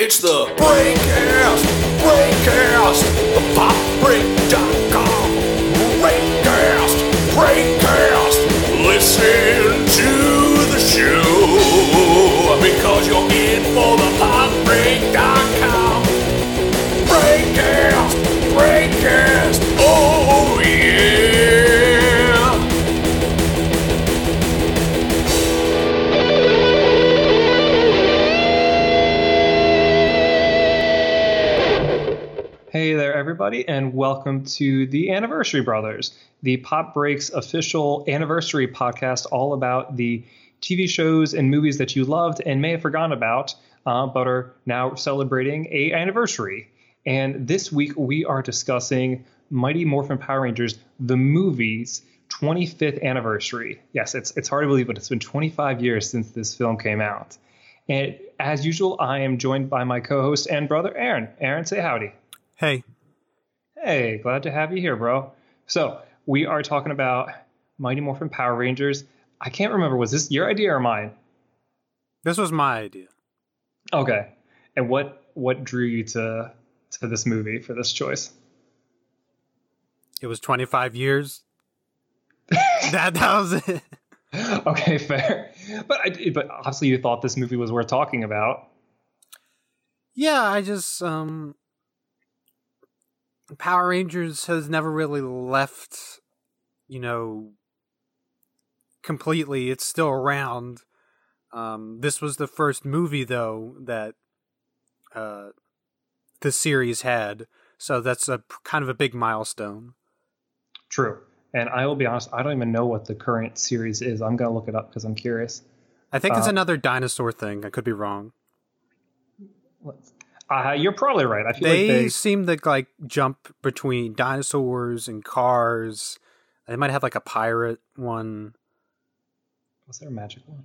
It's the Breakcast, Breakcast, the Pop popbreak.com. everybody, and welcome to the Anniversary Brothers, the Pop Breaks official anniversary podcast, all about the TV shows and movies that you loved and may have forgotten about, uh, but are now celebrating a anniversary. And this week we are discussing Mighty Morphin Power Rangers, the movie's 25th anniversary. Yes, it's it's hard to believe, but it's been 25 years since this film came out. And as usual, I am joined by my co-host and brother Aaron. Aaron, say howdy. Hey, Hey, glad to have you here, bro. So we are talking about Mighty Morphin Power Rangers. I can't remember, was this your idea or mine? this was my idea. Okay. And what what drew you to to this movie for this choice? It was 25 years. that that was it. okay, fair. But I, but obviously you thought this movie was worth talking about. Yeah, I just um Power Rangers has never really left, you know, completely. It's still around. Um this was the first movie though that uh the series had. So that's a kind of a big milestone. True. And I will be honest, I don't even know what the current series is. I'm gonna look it up because I'm curious. I think it's Uh, another dinosaur thing. I could be wrong. Let's- Uh, you're probably right. I feel they, like they seem to like jump between dinosaurs and cars. They might have like a pirate one. was there a magic one?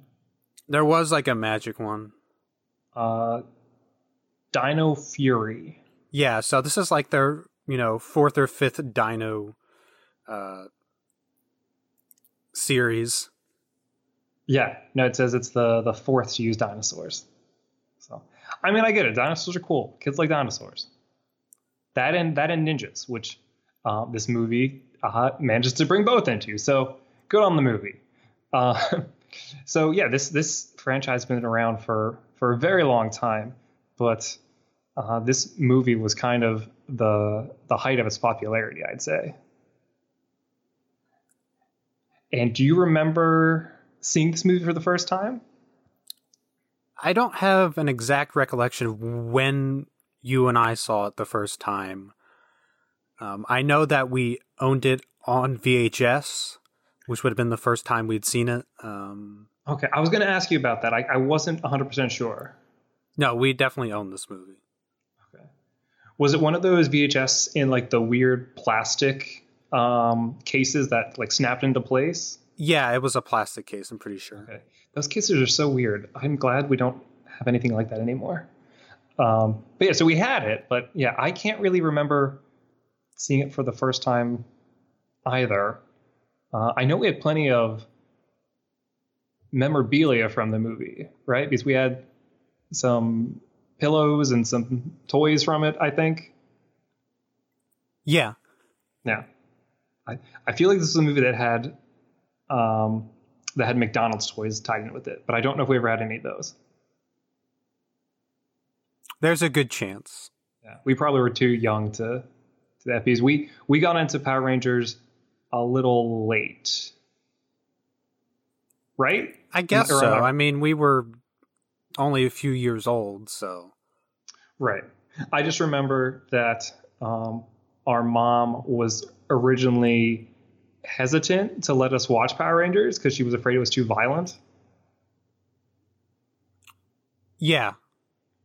There was like a magic one. Uh, Dino Fury. Yeah, so this is like their, you know, fourth or fifth dino uh series. Yeah, no, it says it's the the fourth to use dinosaurs. I mean, I get it. Dinosaurs are cool. Kids like dinosaurs. That and that and ninjas, which uh, this movie uh, manages to bring both into. So, good on the movie. Uh, so yeah, this this franchise has been around for for a very long time, but uh, this movie was kind of the the height of its popularity, I'd say. And do you remember seeing this movie for the first time? I don't have an exact recollection of when you and I saw it the first time. Um, I know that we owned it on VHS, which would have been the first time we'd seen it. Um, Okay, I was going to ask you about that. I, I wasn't 100% sure. no, we definitely owned this movie. Okay. Was it one of those VHS in like the weird plastic um, cases that like snapped into place? Yeah, it was a plastic case, I'm pretty sure. Okay, those cases are so weird. I'm glad we don't have anything like that anymore. Um, but yeah, so we had it, but yeah, I can't really remember seeing it for the first time either. Uh, I know we had plenty of memorabilia from the movie, right? Because we had some pillows and some toys from it, I think. Yeah. Yeah. I, I feel like this is a movie that had um, that had McDonald's toys tied in with it, but I don't know if we ever had any of those. There's a good chance. Yeah. We probably were too young to to that because we we got into Power Rangers a little late. Right? I guess Or, so. uh, I mean, we were only a few years old, so. Right. I just remember that um, our mom was originally hesitant to let us watch Power Rangers because she was afraid it was too violent. Yeah.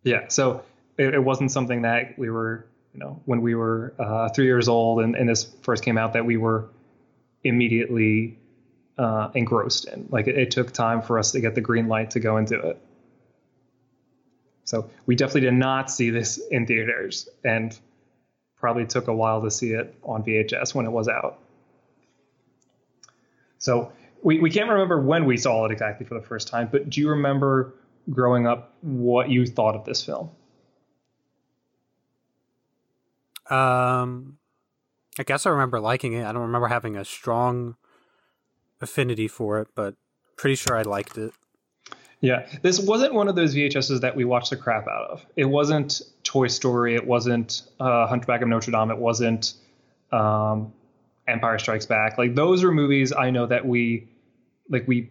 Yeah, so it, it wasn't something that we were, you know, when we were uh, three years old and, and this first came out that we were immediately uh, engrossed in. Like it, it took time for us to get the green light to go into it. So we definitely did not see this in theaters and probably took a while to see it on VHS when it was out. So we, we can't remember when we saw it exactly for the first time, but do you remember growing up what you thought of this film? Um, I guess I remember liking it. I don't remember having a strong affinity for it, but pretty sure I liked it. Yeah, this wasn't one of those VHSs that we watched the crap out of. It wasn't Toy Story. It wasn't uh, Hunchback of Notre Dame. It wasn't um, Empire Strikes Back. Like those are movies I know that we like we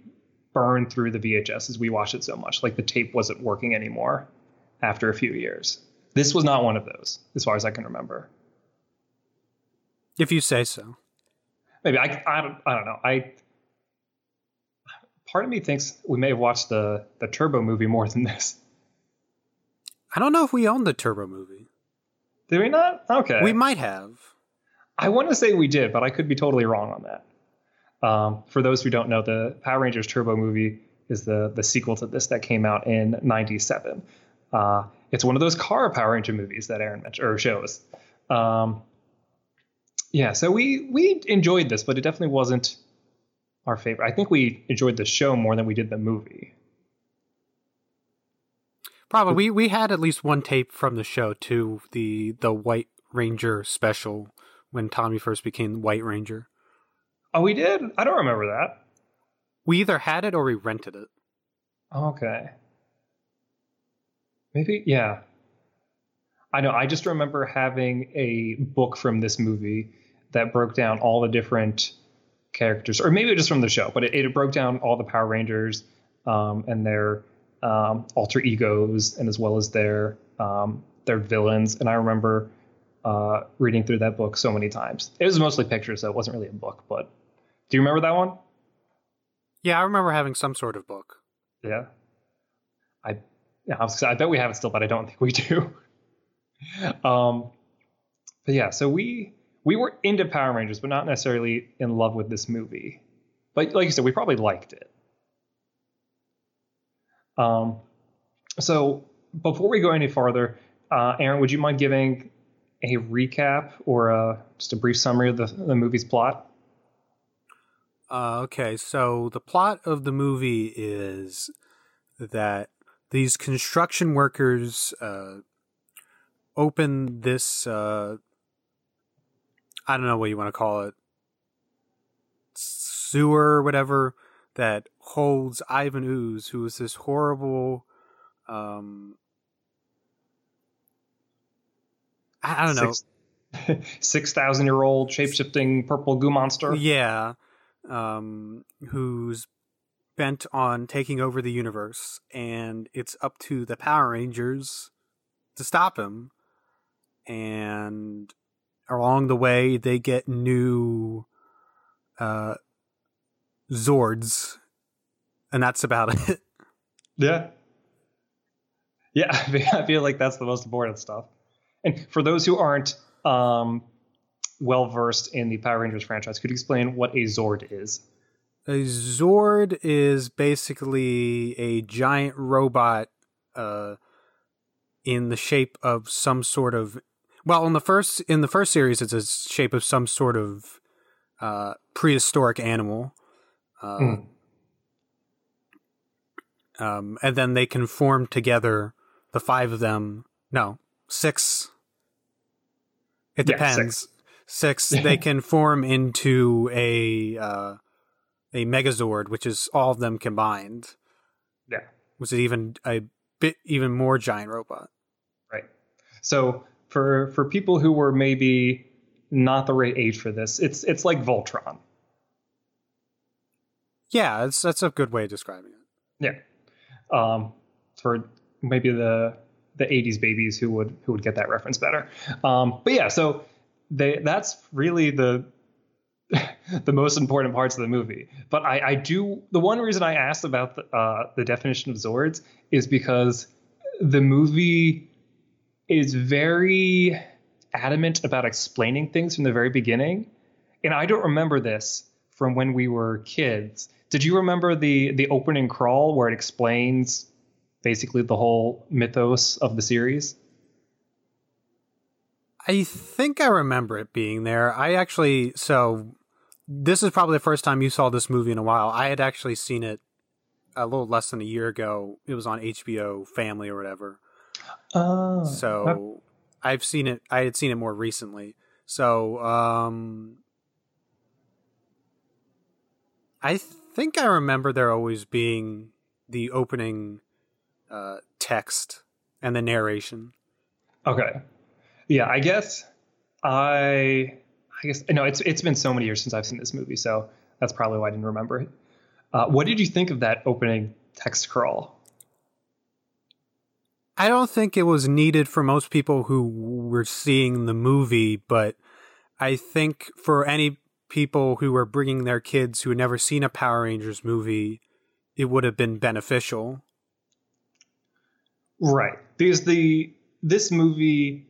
burned through the VHS as we watched it so much. Like the tape wasn't working anymore after a few years. This was not one of those, as far as I can remember. If you say so. Maybe I, I don't I don't know. I part of me thinks we may have watched the the Turbo movie more than this. I don't know if we own the Turbo movie. Did we not? Okay. We might have. I want to say we did, but I could be totally wrong on that. Um, for those who don't know, the Power Rangers Turbo movie is the the sequel to this that came out in '97. Uh, it's one of those car Power Ranger movies that Aaron mentioned or shows. Um, yeah, so we we enjoyed this, but it definitely wasn't our favorite. I think we enjoyed the show more than we did the movie. Probably we we had at least one tape from the show to the the White Ranger special when Tommy first became White Ranger. Oh, we did. I don't remember that. We either had it or we rented it. Okay. Maybe yeah. I know. I just remember having a book from this movie that broke down all the different characters, or maybe it was just from the show, but it, it broke down all the Power Rangers um, and their um, alter egos, and as well as their um, their villains. And I remember uh, reading through that book so many times. It was mostly pictures, so it wasn't really a book. But do you remember that one? Yeah, I remember having some sort of book. Yeah. I yeah, I, was, I bet we have it still, but I don't think we do. um, but yeah, so we we were into Power Rangers, but not necessarily in love with this movie. But like you said, we probably liked it. Um, so before we go any farther, uh, Aaron, would you mind giving a recap or a, just a brief summary of the, the movie's plot? Uh, okay, so the plot of the movie is that these construction workers uh, open this uh, I don't know what you want to call it, sewer or whatever that holds Ivan Ooze, who is this horrible, um, I, I don't know, six thousand year old shape shifting purple goo monster. Yeah, um, who's bent on taking over the universe, and it's up to the Power Rangers to stop him. And along the way they get new uh zords and that's about it yeah yeah i feel like that's the most important stuff and for those who aren't um well versed in the power rangers franchise could you explain what a zord is a zord is basically a giant robot uh in the shape of some sort of well, in the first in the first series, it's a shape of some sort of uh, prehistoric animal, mm. um, and then they can form together. The five of them, no, six. It depends. Yeah, six. six they can form into a uh, a Megazord, which is all of them combined. Yeah, was it even a bit even more giant robot? Right. So for for people who were maybe not the right age for this. It's it's like Voltron. Yeah, that's that's a good way of describing it. Yeah. Um, for maybe the the 80s babies who would who would get that reference better. Um, but yeah, so they that's really the the most important parts of the movie. But I, I do the one reason I asked about the, uh, the definition of Zords is because the movie is very adamant about explaining things from the very beginning. And I don't remember this from when we were kids. Did you remember the the opening crawl where it explains basically the whole mythos of the series? I think I remember it being there. I actually so this is probably the first time you saw this movie in a while. I had actually seen it a little less than a year ago. It was on HBO Family or whatever. Oh. So I've seen it. I had seen it more recently. So um, I think I remember there always being the opening uh, text and the narration. Okay. Yeah, I guess I I guess no, it's it's been so many years since I've seen this movie, so that's probably why I didn't remember it. Uh, what did you think of that opening text crawl? I don't think it was needed for most people who were seeing the movie, but I think for any people who were bringing their kids who had never seen a Power Rangers movie, it would have been beneficial. Right, because the this movie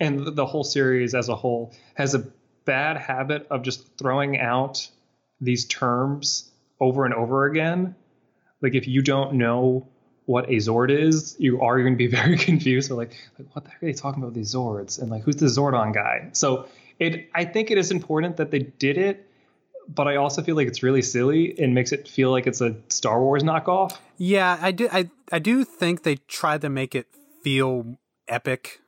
and the whole series as a whole has a bad habit of just throwing out these terms over and over again. Like if you don't know what a Zord is, you are going to be very confused. Like, like, what the heck are they talking about these Zords? And like, who's the Zordon guy? So it, I think it is important that they did it, but I also feel like it's really silly and makes it feel like it's a Star Wars knockoff. Yeah, I do. I I do think they tried to make it feel epic.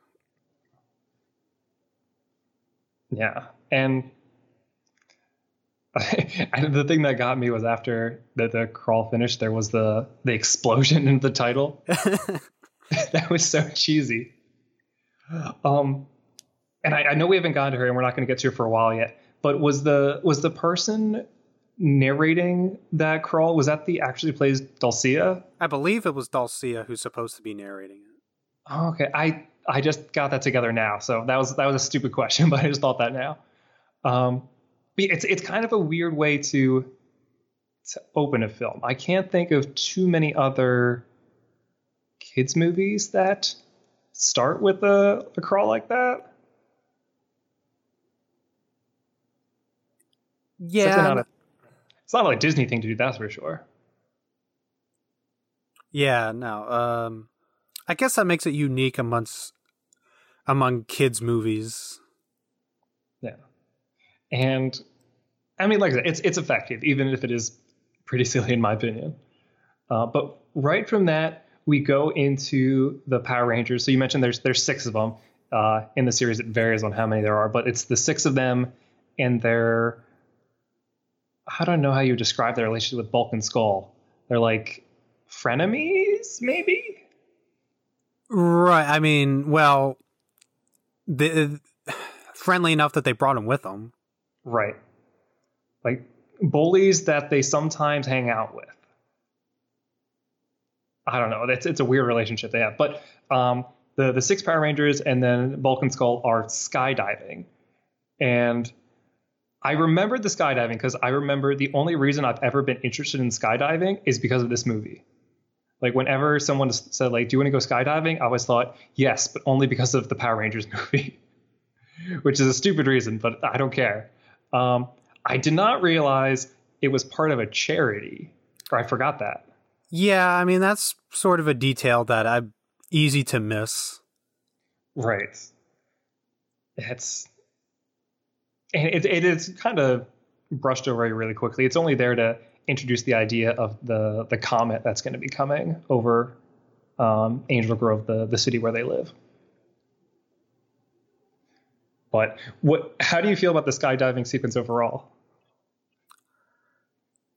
Yeah, and I, the thing that got me was after the, the crawl finished, there was the the explosion in the title. that was so cheesy. Um, and I, I know we haven't gotten to her, and we're not going to get to her for a while yet. But was the was the person narrating that crawl was that the actually plays Dulcea? I believe it was Dulcea who's supposed to be narrating it. Oh, okay, I I just got that together now, so that was that was a stupid question, but I just thought that now. Um, it's it's kind of a weird way to to open a film. I can't think of too many other kids movies that start with a, a crawl like that. Yeah, not a, it's not a Disney thing to do. That's for sure. Yeah, no. Um, I guess that makes it unique amongst among kids movies. Yeah, and I mean, like I said, it's it's effective, even if it is pretty silly in my opinion. Uh, but right from that, we go into the Power Rangers. So you mentioned there's there's six of them uh, in the series. It varies on how many there are, but it's the six of them, and they're I don't know how you describe their relationship with Bulk and Skull. They're like frenemies, maybe. Right. I mean, well, the, friendly enough that they brought him with them. Right. Like bullies that they sometimes hang out with. I don't know. It's it's a weird relationship they have. But um, the the six Power Rangers and then Bulk and Skull are skydiving, and I remember the skydiving because I remember the only reason I've ever been interested in skydiving is because of this movie. Like whenever someone said like, "Do you want to go skydiving?" I always thought yes, but only because of the Power Rangers movie, which is a stupid reason, but I don't care. Um, I did not realize it was part of a charity, or I forgot that. Yeah, I mean that's sort of a detail that I'm easy to miss. Right. It's and it, it is kind of brushed over really quickly. It's only there to introduce the idea of the the comet that's going to be coming over um, Angel Grove, the the city where they live. But what? How do you feel about the skydiving sequence overall?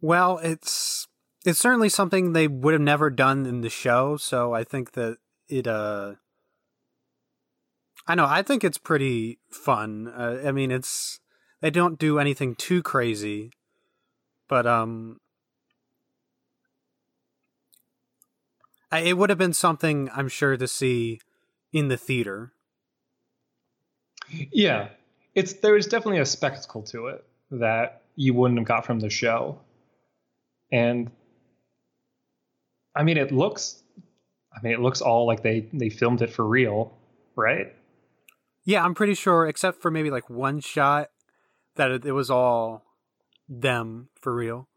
Well, it's it's certainly something they would have never done in the show, so I think that it uh I know, I think it's pretty fun. Uh, I mean, it's they don't do anything too crazy, but um I, it would have been something I'm sure to see in the theater. Yeah, it's there is definitely a spectacle to it that you wouldn't have got from the show, and I mean it looks, I mean it looks all like they they filmed it for real, right? Yeah, I'm pretty sure, except for maybe like one shot, that it, it was all them for real.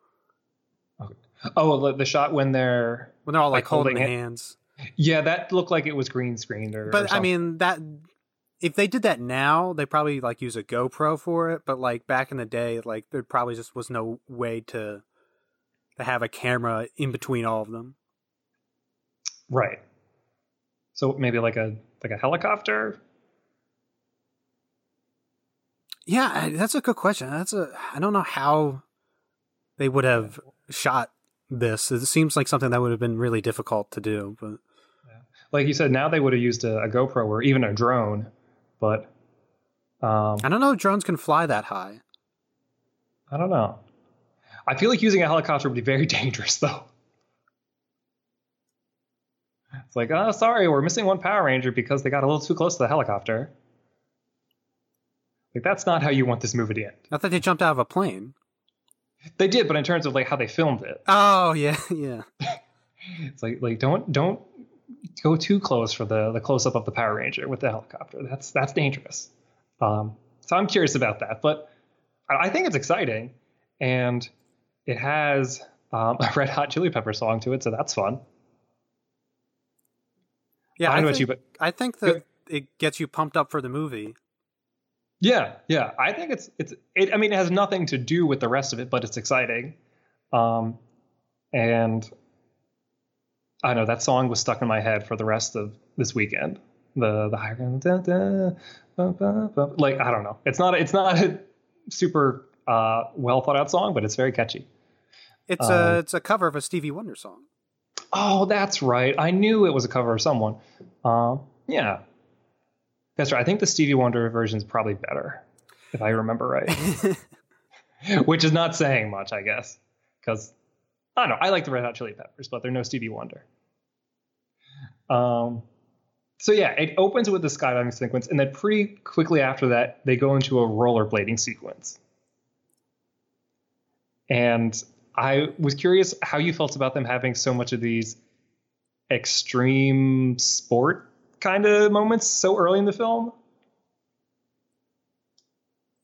Okay. Oh, the, shot when they're when they're all like, like holding, holding hands. Yeah, that looked like it was green screened or. But or I mean that if they did that now, they probably like use a GoPro for it. But like back in the day, like there probably just was no way to to have a camera in between all of them. Right. So maybe like a like a helicopter. Yeah, that's a good question. That's a I don't know how they would have shot this. It seems like something that would have been really difficult to do, but Like you said, now they would have used a, a GoPro or even a drone, but um, I don't know if drones can fly that high. I don't know. I feel like using a helicopter would be very dangerous, though. It's like, oh, sorry, we're missing one Power Ranger because they got a little too close to the helicopter. Like, that's not how you want this movie to end. I thought they jumped out of a plane. They did, but in terms of like how they filmed it, Oh yeah, yeah. it's like, like don't don't go too close for the the close up of the Power Ranger with the helicopter. That's that's dangerous. Um, so I'm curious about that, but I I think it's exciting, and it has um, a Red Hot Chili Pepper song to it, so that's fun. Yeah, I about think, you, but I think that it gets you pumped up for the movie. Yeah, yeah, I think it's it's it. I mean, it has nothing to do with the rest of it, but it's exciting, um, and I don't know that song was stuck in my head for the rest of this weekend. The the higher da, da, ba, ba, ba. like I don't know. It's not it's not a super uh, well thought out song, but it's very catchy. It's Um, a it's a cover of a Stevie Wonder song. Oh, that's right. I knew it was a cover of someone. Um, yeah, that's right. I think the Stevie Wonder version is probably better, if I remember right. Which is not saying much, I guess, because I don't know. I like the Red Hot Chili Peppers, but they're no Stevie Wonder. Um, so yeah, it opens with the skydiving sequence, and then pretty quickly after that, they go into a rollerblading sequence. And I was curious how you felt about them having so much of these extreme sport kind of moments so early in the film.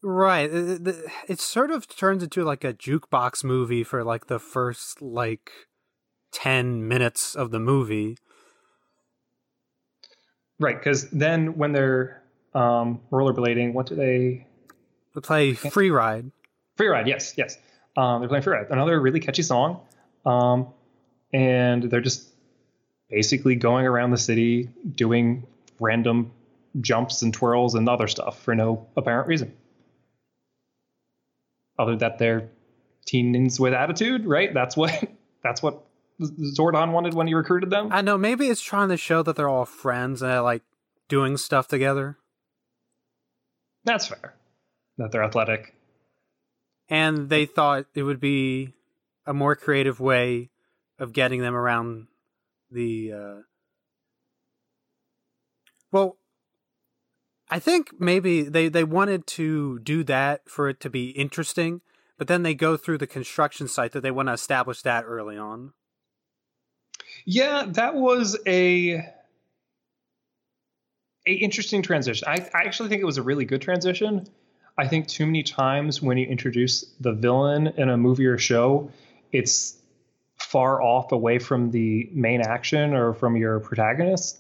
Right. It, it- it sort of turns into like a jukebox movie for like the first like 10 minutes of the movie. Right, because then when they're um, rollerblading, what do they? They play Free Ride. Free Ride, yes, yes. Um, they're playing Free Ride, another really catchy song, um, and they're just basically going around the city doing random jumps and twirls and other stuff for no apparent reason, other that they're teens with attitude, right? That's what that's what Zordon wanted when he recruited them. I know maybe it's trying to show that they're all friends and they're like doing stuff together. That's fair. That they're athletic. And they thought it would be a more creative way of getting them around the uh Well, I think maybe they they wanted to do that for it to be interesting, but then they go through the construction site that they want to establish that early on. Yeah, that was a a interesting transition. I, I actually think it was a really good transition. I think too many times when you introduce the villain in a movie or show, it's far off away from the main action or from your protagonist.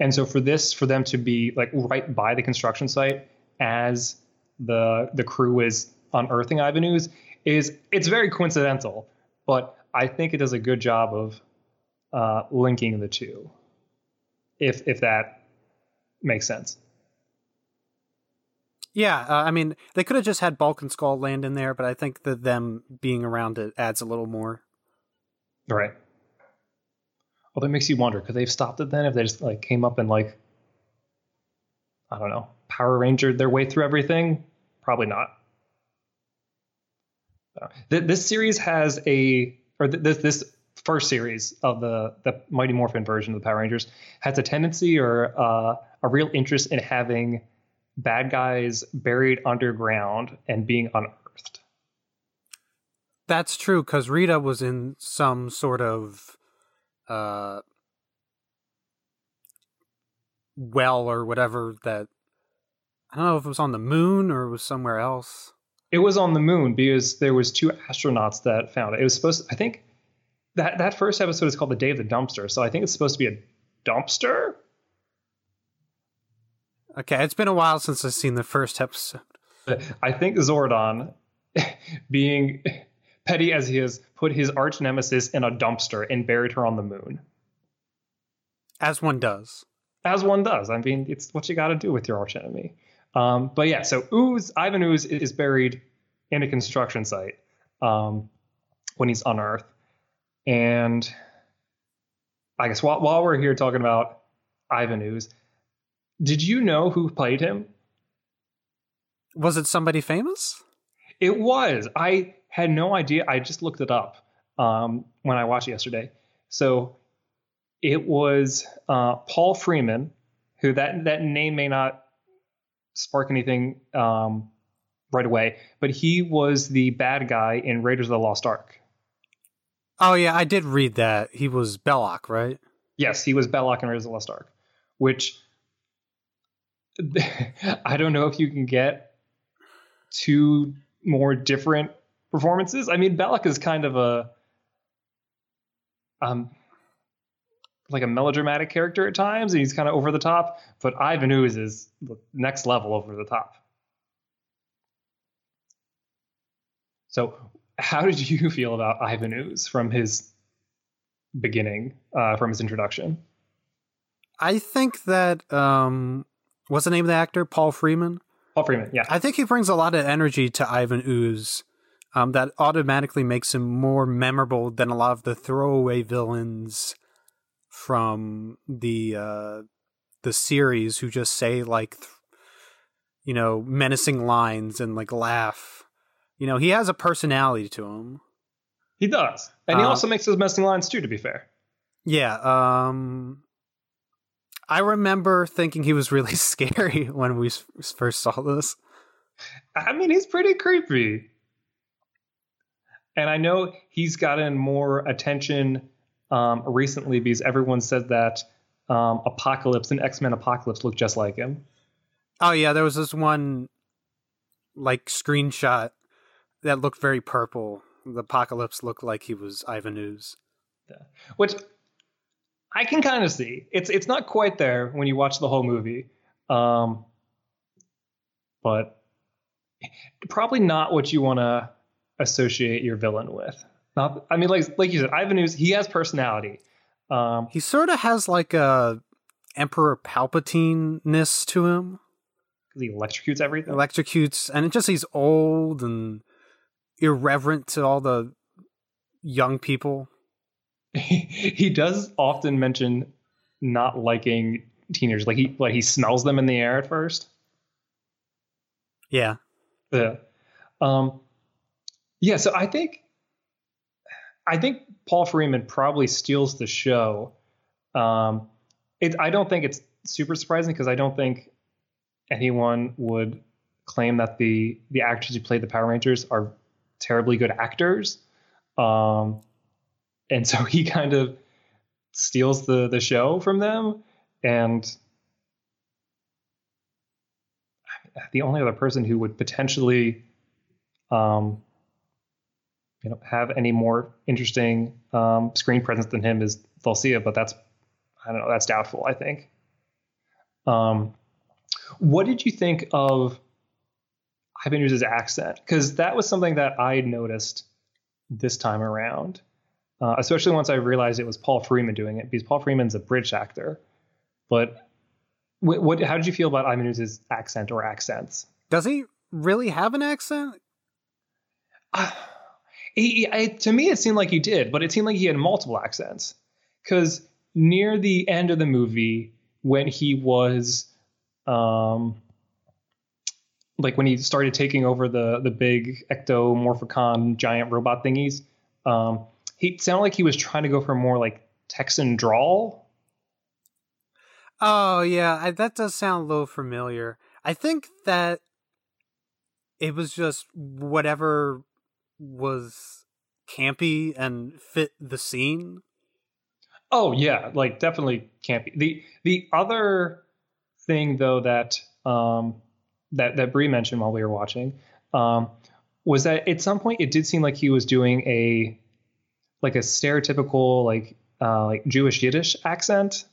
And so for this, for them to be like right by the construction site as the the crew is unearthing Ivan Ooze is it's very coincidental, but I think it does a good job of uh, linking the two, if if that makes sense. Yeah, uh, I mean, they could have just had Bulk and Skull land in there, but I think that them being around it adds a little more. Right. Well, that makes you wonder: could they have stopped it then if they just like came up and like, I don't know, Power Ranger their way through everything? Probably not. Uh, th- this series has a, or th- this this first series of the the Mighty Morphin version of the Power Rangers has a tendency or uh, a real interest in having bad guys buried underground and being unearthed. That's true because Rita was in some sort of uh, well or whatever that I don't know if it was on the moon or it was somewhere else. It was on the moon because there was two astronauts that found it. It was supposed. I think that that first episode is called the Day of the Dumpster. So I think it's supposed to be a dumpster. Okay, it's been a while since I've seen the first episode. I think Zordon, being petty as he is, put his arch nemesis in a dumpster and buried her on the moon. As one does. As one does. I mean, it's what you got to do with your arch enemy. Um, but yeah, so Ooze, Ivan Ooze is buried in a construction site um, when he's on Earth. And I guess while, while we're here talking about Ivan Ooze, did you know who played him? Was it somebody famous? It was. I had no idea. I just looked it up um, when I watched it yesterday. So it was uh, Paul Freeman, who that that name may not spark anything um, right away, but he was the bad guy in Raiders of the Lost Ark. Oh yeah, I did read that. He was Belloq, right? Yes, he was Belloq in Raiders of the Lost Ark, which I don't know if you can get two more different performances. I mean, Belloq is kind of a um like a melodramatic character at times, and he's kind of over the top. But Ivan Ooze is the next level over the top. So, how did you feel about Ivan Ooze from his beginning, uh, from his introduction? I think that um what's the name of the actor? Paul Freeman. Paul Freeman, yeah. I think he brings a lot of energy to Ivan Ooze. Um, that automatically makes him more memorable than a lot of the throwaway villains from the uh, the series who just say like th- you know menacing lines and like laugh. You know, he has a personality to him. He does, and he Uh, also makes those menacing lines too. To be fair, Yeah, um I remember thinking he was really scary when we first saw this. I mean, he's pretty creepy. And I know he's gotten more attention um, recently because everyone said that um, Apocalypse and X Men Apocalypse look just like him. Oh yeah, there was this one like screenshot that looked very purple. The apocalypse looked like he was Ivan Ooze. which I can kind of see. It's it's not quite there when you watch the whole movie, um, but probably not what you want to associate your villain with. Not, I mean, like like you said, Ivan Ooze, he has personality. Um, He sort of has like a Emperor Palpatine ness to him. he electrocutes everything. Electrocutes, and it just he's old and irreverent to all the young people. he does often mention not liking teenagers. Like he like he smells them in the air at first. Yeah, Yeah. Um, yeah. So I think, I think Paul Freeman probably steals the show. Um, it, I don't think it's super surprising because I don't think anyone would claim that the the actors who played the Power Rangers are terribly good actors. Um, and so he kind of steals the the show from them and the only other person who would potentially um, you know have any more interesting um, screen presence than him is Dulcea, but that's I don't know that's doubtful I think. Um, what did you think of Ivan Ooze's accent? Because that was something that I noticed this time around, uh, especially once I realized it was Paul Freeman doing it because Paul Freeman's a British actor. But what, what how did you feel about Ivan Ooze's accent or accents? does he really have an accent? Uh, he, to me, it seemed like he did, but it seemed like he had multiple accents. Because near the end of the movie, when he was, um, like when he started taking over the the big Ecto-Morphicon giant robot thingies, um, he sounded like he was trying to go for more like Texan drawl. Oh yeah, I, that does sound a little familiar. I think that it was just whatever was campy and fit the scene. Oh yeah, like definitely can't. The the other thing though that um that that Brie mentioned while we were watching um was that at some point it did seem like he was doing a like a stereotypical like uh like Jewish Yiddish accent,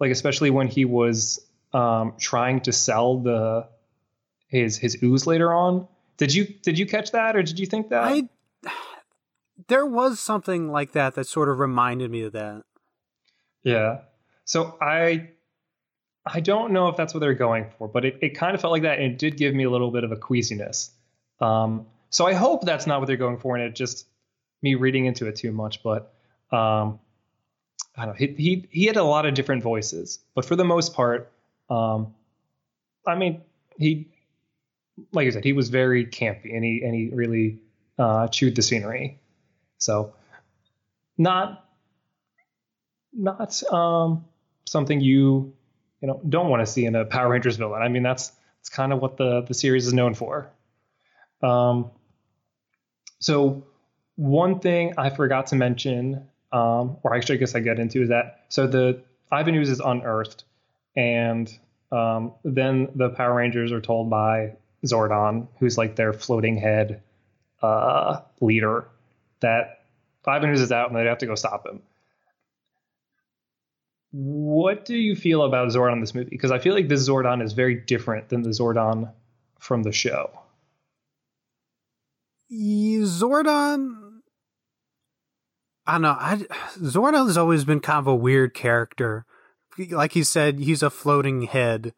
like especially when he was um trying to sell the his his ooze later on. Did you did you catch that or did you think that? I there was something like that that sort of reminded me of that. Yeah. So I I don't know if that's what they're going for, but it, it kind of felt like that, and it did give me a little bit of a queasiness. Um, so I hope that's not what they're going for, and it just me reading into it too much. But um, I don't know. He, he he had a lot of different voices, but for the most part, um, I mean, he like I said, he was very campy, and he and he really uh, chewed the scenery. So not not um, something you you know don't want to see in a Power Rangers villain. I mean, that's that's kind of what the the series is known for. Um, so one thing I forgot to mention, um, or actually I guess I get into is that so the Ivan Ooze is unearthed, and um, then the Power Rangers are told by Zordon, who's like their floating head uh, leader, that Ivan Ooze is out and they have to go stop him. What do you feel about Zordon in this movie? Because I feel like this Zordon is very different than the Zordon from the show. Zordon. I don't know. I, Zordon has always been kind of a weird character. Like he said, he's a floating head.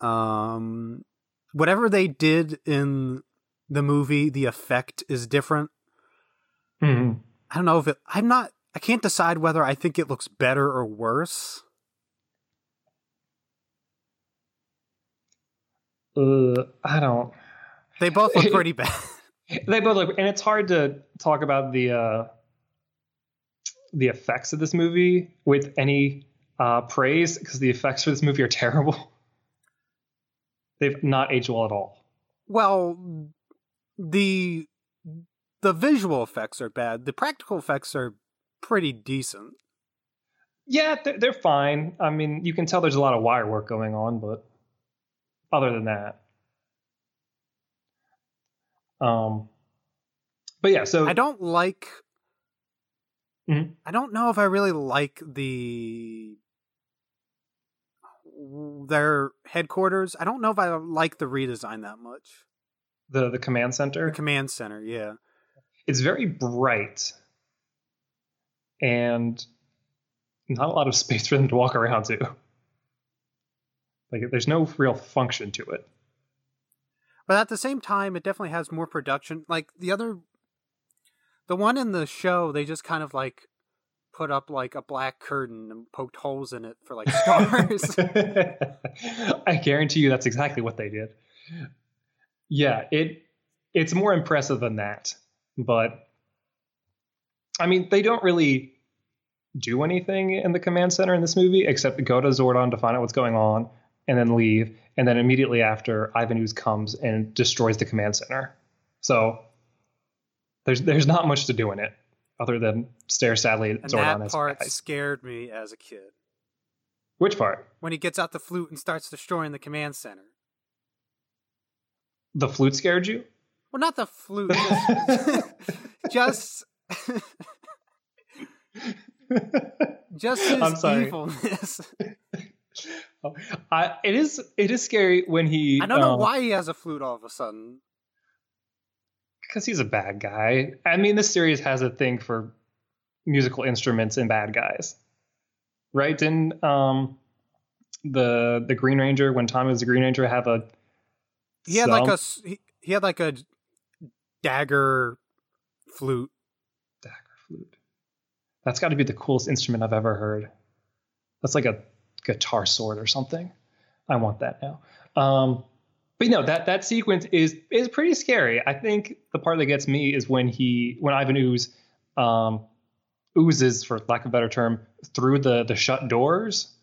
Um, whatever they did in the movie, the effect is different. Mm-hmm. I don't know if it. I'm not. I can't decide whether I think it looks better or worse. Uh, I don't. They both look pretty bad. They both look, and it's hard to talk about the uh, the effects of this movie with any uh, praise because the effects for this movie are terrible. They've not aged well at all. Well, the the visual effects are bad. The practical effects are pretty decent. Yeah, they're, they're fine. I mean, you can tell there's a lot of wire work going on, but other than that, um, but yeah. So I don't like. Mhm. I don't know if I really like the their headquarters. I don't know if I like the redesign that much. the the command The center. command center, yeah. It's very bright and not a lot of space for them to walk around to. Like there's no real function to it. But at the same time, it definitely has more production. Like the other, the one in the show, they just kind of like put up like a black curtain and poked holes in it for like stars. I guarantee you that's exactly what they did. Yeah, it it's more impressive than that, but I mean, they don't really do anything in the command center in this movie except go to Zordon to find out what's going on and then leave, and then immediately after Ivan Ooze comes and destroys the command center. So there's there's not much to do in it other than stare sadly at Zordon and Zordon that part guys. scared me as a kid. Which part? When he gets out the flute and starts destroying the command center. The flute scared you? Well, not the flute, just just, just his I'm sorry. evilness. I, it is it is scary when he I don't know um, why he has a flute all of a sudden. because he's a bad guy. I mean, this series has a thing for musical instruments and bad guys, right? Didn't um the the Green Ranger when Tommy was the Green Ranger have a He had like a he, he had like a dagger flute. dagger flute? That's got to be the coolest instrument I've ever heard. That's like a guitar sword or something. I want that now. Um, but no, that that sequence is is pretty scary. I think the part that gets me is when he when Ivan Ooze um, oozes, for lack of a better term, through the the shut doors.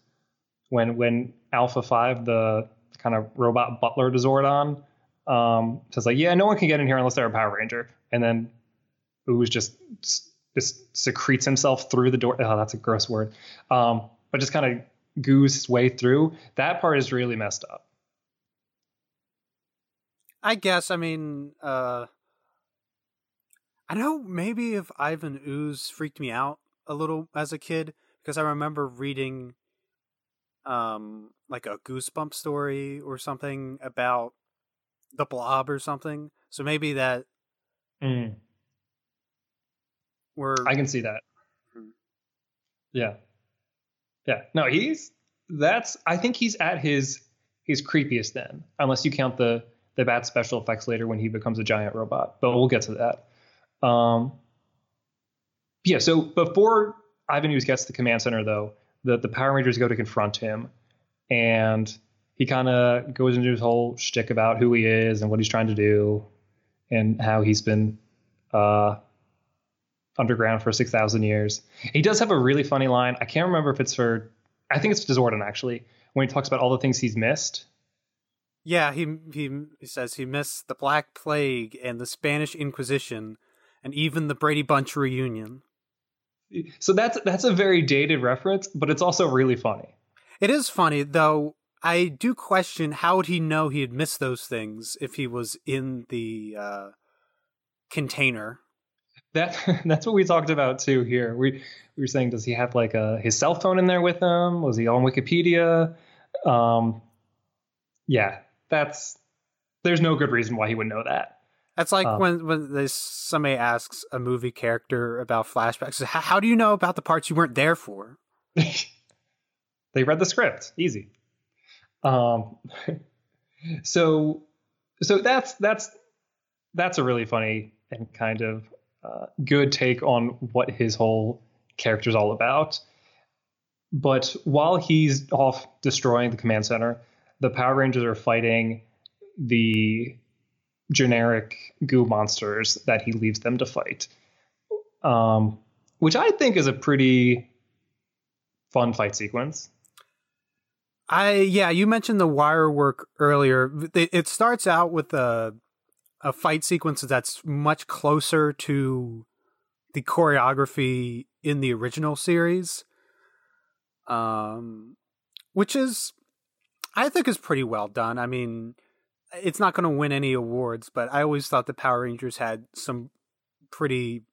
When when Alpha Five, the kind of robot butler to Zordon, um, says like, "Yeah, no one can get in here unless they're a Power Ranger," and then Ooze just just secretes himself through the door. Oh, that's a gross word. Um, but just kind of goos his way through. That part is really messed up. I guess. I mean, uh, I know maybe if Ivan Ooze freaked me out a little as a kid because I remember reading, um, like a Goosebump story or something about the Blob or something. So maybe that were I can see that. Mhm. Yeah. Yeah. No, he's that's I think he's at his his creepiest then, unless you count the the bad special effects later when he becomes a giant robot. But we'll get to that. Um, yeah. So before Ivan gets to the command center, though, the the Power Rangers go to confront him, and he kind of goes into his whole shtick about who he is and what he's trying to do, and how he's been uh, underground for six thousand years. He does have a really funny line. I can't remember if it's for. I think it's Zordon actually when he talks about all the things he's missed. Yeah, he he he says he missed the Black Plague and the Spanish Inquisition, and even the Brady Bunch reunion. So that's that's a very dated reference, but it's also really funny. It is funny though. I do question how would he know he had missed those things if he was in the uh, container. That that's what we talked about too here. We we were saying, does he have like a his cell phone in there with him? Was he on Wikipedia? Um, yeah, that's there's no good reason why he would know that. That's like Um, when when they, somebody asks a movie character about flashbacks. How, how do you know about the parts you weren't there for? they read the script, easy. Um, so so that's that's that's a really funny and kind of uh, good take on what his whole character's all about. But while he's off destroying the command center, the Power Rangers are fighting the generic goo monsters that he leaves them to fight. Um, which I think is a pretty fun fight sequence. I yeah, you mentioned the wire work earlier. It, it starts out with a a fight sequence that's much closer to the choreography in the original series, um, which is I think is pretty well done. I mean, it's not going to win any awards, but I always thought the Power Rangers had some pretty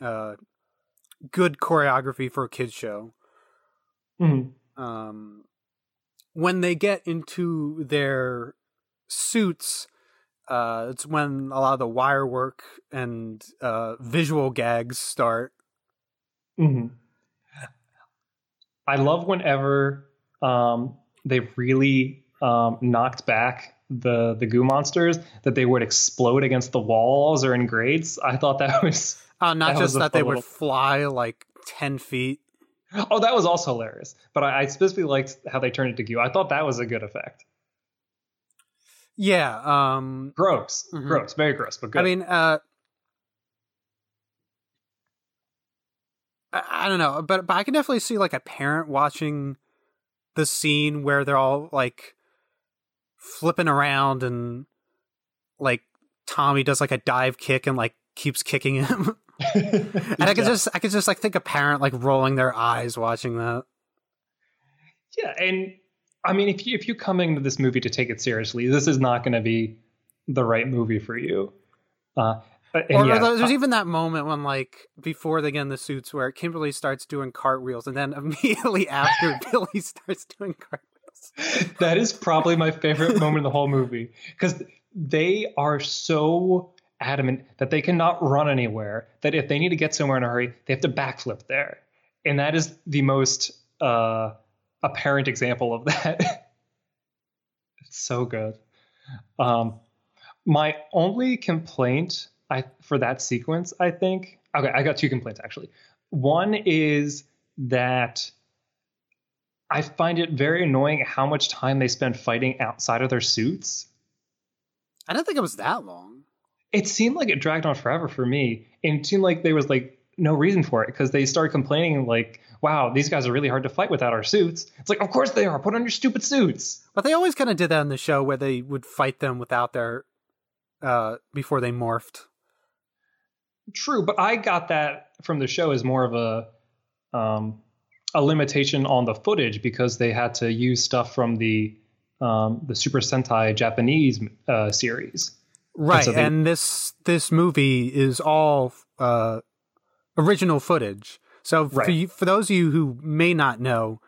uh, good choreography for a kids show. Mm-hmm. Um, when they get into their suits, uh, it's when a lot of the wire work and uh, visual gags start. Mm-hmm. I love whenever um, they really um, knocked back the the goo monsters that they would explode against the walls or in grates. I thought that was Uh, not That just a that they fun would fly like 10 feet. Oh that was also hilarious. But I, I specifically liked how they turned it to goo. I thought that was a good effect. Yeah. Um, Gross, Mhm. gross, very gross, but good. I mean, uh, I, I don't know, but but I can definitely see like a parent watching the scene where they're all like flipping around and like Tommy does like a dive kick and like keeps kicking him. and I could Yeah. just I could just like think a parent like rolling their eyes watching that. Yeah, and I mean, if you if you come into this movie to take it seriously, this is not going to be the right movie for you. Uh, and Or, yeah, or there's even that moment when like before they get in the suits where Kimberly starts doing cartwheels and then immediately after Billy starts doing cartwheels. that is probably my favorite moment in the whole movie because they are so adamant that they cannot run anywhere. That if they need to get somewhere in a hurry, they have to backflip there, and that is the most uh, apparent example of that. it's so good. Um, my only complaint I for that sequence, I think, okay, I got two complaints actually. One is that I find it very annoying how much time they spend fighting outside of their suits. I don't think it was that long. It seemed like it dragged on forever for me. And it seemed like there was like no reason for it because they started complaining like, wow, these guys are really hard to fight without our suits. It's like, of course they are. Put on your stupid suits. But they always kind of did that in the show where they would fight them without their uh before they morphed. True, but I got that from the show as more of a um, a limitation on the footage because they had to use stuff from the um, the Super Sentai Japanese uh, series. Right. so they- and this this movie is all uh original footage. So for you, for those of you who may not know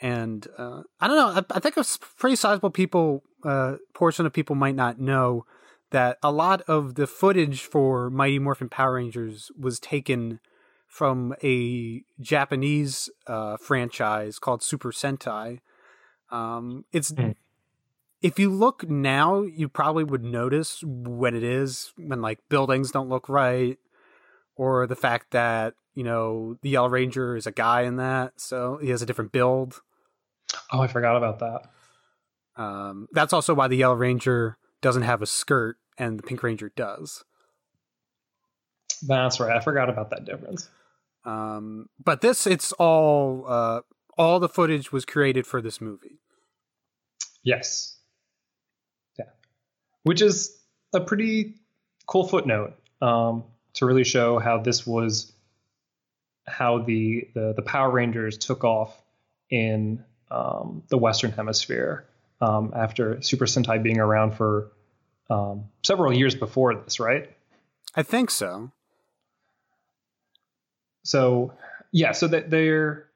and uh, I don't know, I, I think a pretty sizable people uh portion of people might not know that a lot of the footage for Mighty Morphin Power Rangers was taken from a Japanese uh, franchise called Super Sentai. Um, it's Mm. If you look now, you probably would notice what it is when like buildings don't look right, or the fact that you know the Yellow Ranger is a guy in that, so he has a different build. Oh, I forgot about that. Um, that's also why the Yellow Ranger doesn't have a skirt and the Pink Ranger does. That's right. I forgot about that difference. Um, but this, it's all uh, all the footage was created for this movie. Yes. Which is a pretty cool footnote um, to really show how this was how the the, the Power Rangers took off in um, the Western Hemisphere um, after Super Sentai being around for um, several years before this, right? I think so. So yeah, so that they're.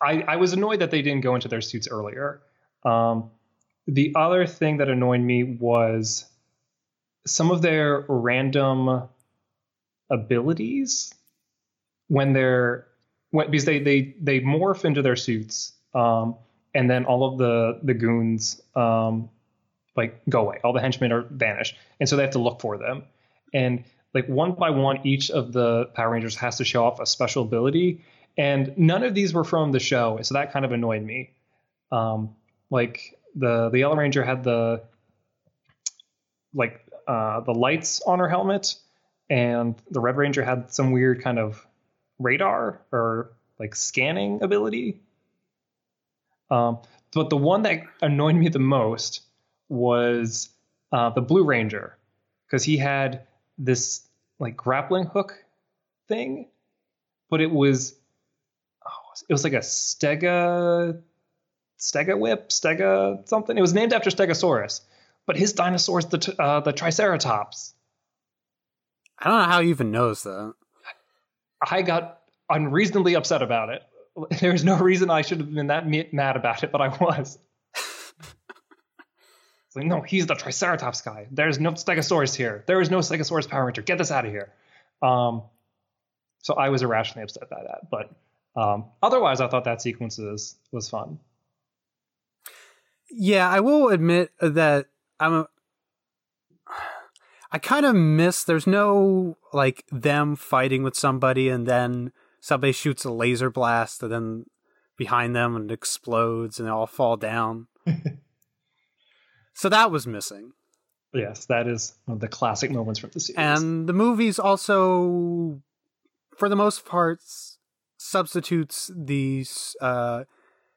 I I was annoyed that they didn't go into their suits earlier. Um, the other thing that annoyed me was some of their random abilities when they're when, because they they they morph into their suits um, and then all of the the goons um, like go away. All the henchmen are vanished and so they have to look for them. And like one by one each of the power rangers has to show off a special ability and none of these were from the show so that kind of annoyed me. Um, like the the yellow ranger had the like uh, the lights on her helmet and the red ranger had some weird kind of radar or like scanning ability. Um, but the one that annoyed me the most was uh, the blue ranger because he had this like grappling hook thing but it was oh, it was like a stega stega whip stega something it was named after stegosaurus but his dinosaur's the uh, the triceratops I don't know how he even knows that. I got unreasonably upset about it. There's no reason I should have been that mad about it, but I was. it's like, no, he's the Triceratops guy. There's no Stegosaurus here. There is no Stegosaurus Power Ranger. Get this out of here. Um, so I was irrationally upset by that, but um, otherwise, I thought that sequence was, was fun. Yeah, I will admit that I'm. A, I kind of miss. There's no like them fighting with somebody and then somebody shoots a laser blast and then behind them and it explodes and they all fall down. so that was missing. Yes, that is one of the classic moments from the series. And the movie's also, for the most part, substitutes these uh,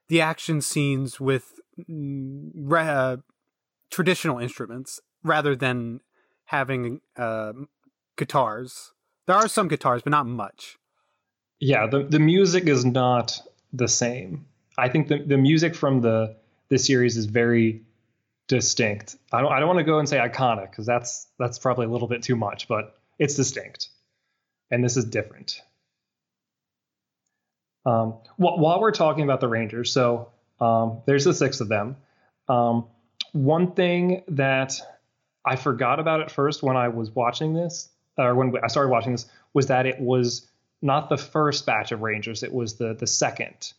the action scenes with mm, uh, traditional instruments rather than having uh, guitars. There are some guitars, but not much. yeah the, the music is not the same i think the, the music from the the series is very distinct i don't i don't want to go and say iconic because that's that's probably a little bit too much but it's distinct and this is different um wh- while we're talking about the rangers so um there's the six of them um one thing that i forgot about at first when i was watching this or when i started watching this was that it was not the first batch of Rangers. It was the the second.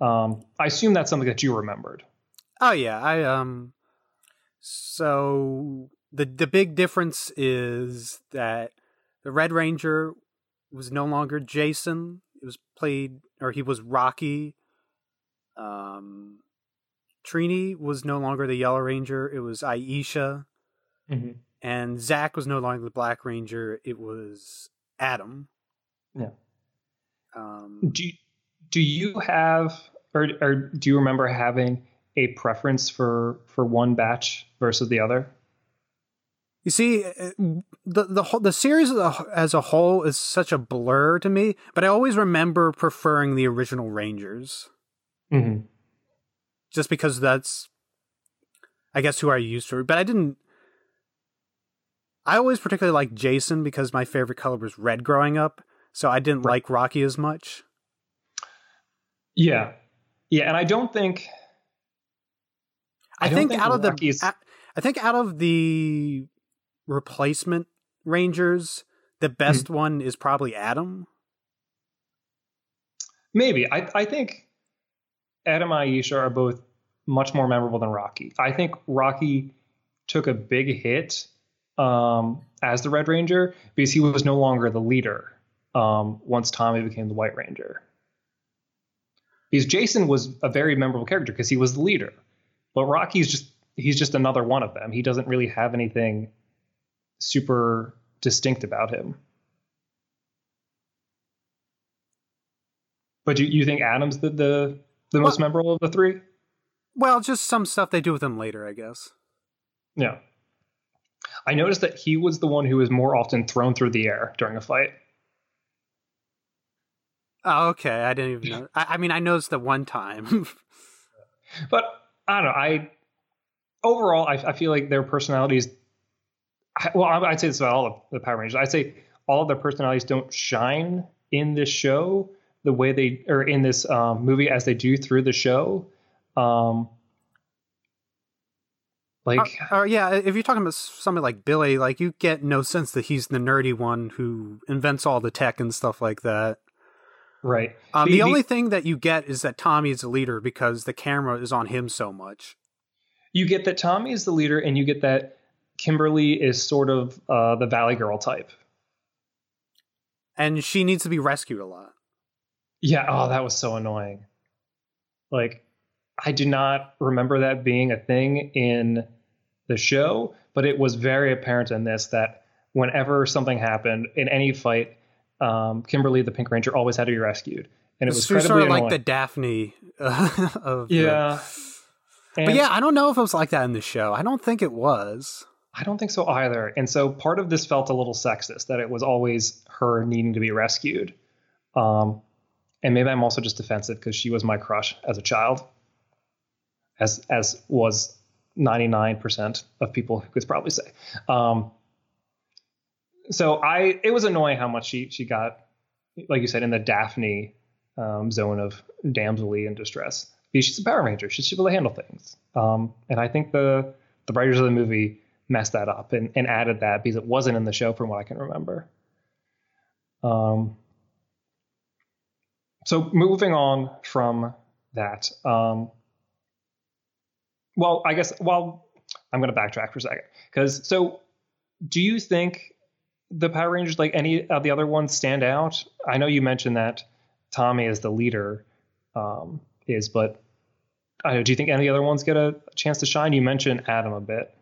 Um, I assume that's something that you remembered. Oh yeah, I um. So the the big difference is that the Red Ranger was no longer Jason. It was played, or he was Rocky. Um, Trini was no longer the Yellow Ranger. It was Aisha, and Zach was no longer the Black Ranger. It was Adam. Yeah. Um, Do you, do you have or or do you remember having a preference for for one batch versus the other? You see, uh, the the whole, the series as a whole is such a blur to me, but I always remember preferring the original Rangers, Mm-hmm. just because that's, I guess, who I used to. But I didn't. I always particularly liked Jason because my favorite color was red growing up, so I didn't like Rocky as much. Yeah, yeah, and I don't think I, don't think, think out of the, I, I think out of the replacement Rangers, the best one is probably Adam. Maybe. I, I think Adam and Aisha are both much more memorable than Rocky. I think Rocky took a big hit um, as the Red Ranger because he was no longer the leader um, once Tommy became the White Ranger. Because Jason was a very memorable character because he was the leader, but Rocky's just he's just another one of them. He doesn't really have anything super distinct about him. But you, you think Adam's the the, the most Well- memorable of the three? Well, just some stuff they do with him later, I guess. Yeah. I noticed that he was the one who was more often thrown through the air during a fight. Oh, okay. I didn't even know. I, I mean, I noticed that one time. But I don't know. I overall, I, I feel like their personalities. I, well, I- I'd say this about all of the Power Rangers. I'd say all of their personalities don't shine in this show the way they or in this um, movie as they do through the show. Um, like Or, or, yeah, if you're talking about somebody like Billy, like you get no sense that he's the nerdy one who invents all the tech and stuff like that. right. Um, Be- the only thing that you get is that Tommy is the leader because the camera is on him so much. you get that Tommy is the leader, and you get that Kimberly is sort of uh, the Valley Girl type. And she needs to be rescued a lot. Yeah. Oh, that was so annoying. Like, I do not remember that being a thing in the show, but it was very apparent in this that whenever something happened in any fight, um, Kimberly, the Pink Ranger, always had to be rescued, and it was She was incredibly sort of like the Daphne uh, of the- yeah. but yeah, I don't know if it was like that in the show. I don't think it was. I don't think so either. And so part of this felt a little sexist that it was always her needing to be rescued. Um, and maybe I'm also just defensive because she was my crush as a child, as as was 99% of people who could probably say. Um, so I it was annoying how much she she got, like you said, in the Daphne um, zone of damselly in distress. Because she's a Power Ranger, she's able to handle things. Um, and I think the the writers of the movie messed that up and, and added that because it wasn't in the show from what I can remember. Um, so moving on from that, um, well, I guess, well, I'm going to backtrack for a second because so do you think the Power Rangers, like any of the other ones, stand out? I know you mentioned that Tommy is the leader, um, is, but I know, do you think any of the other ones get a chance to shine? You mentioned Adam a bit.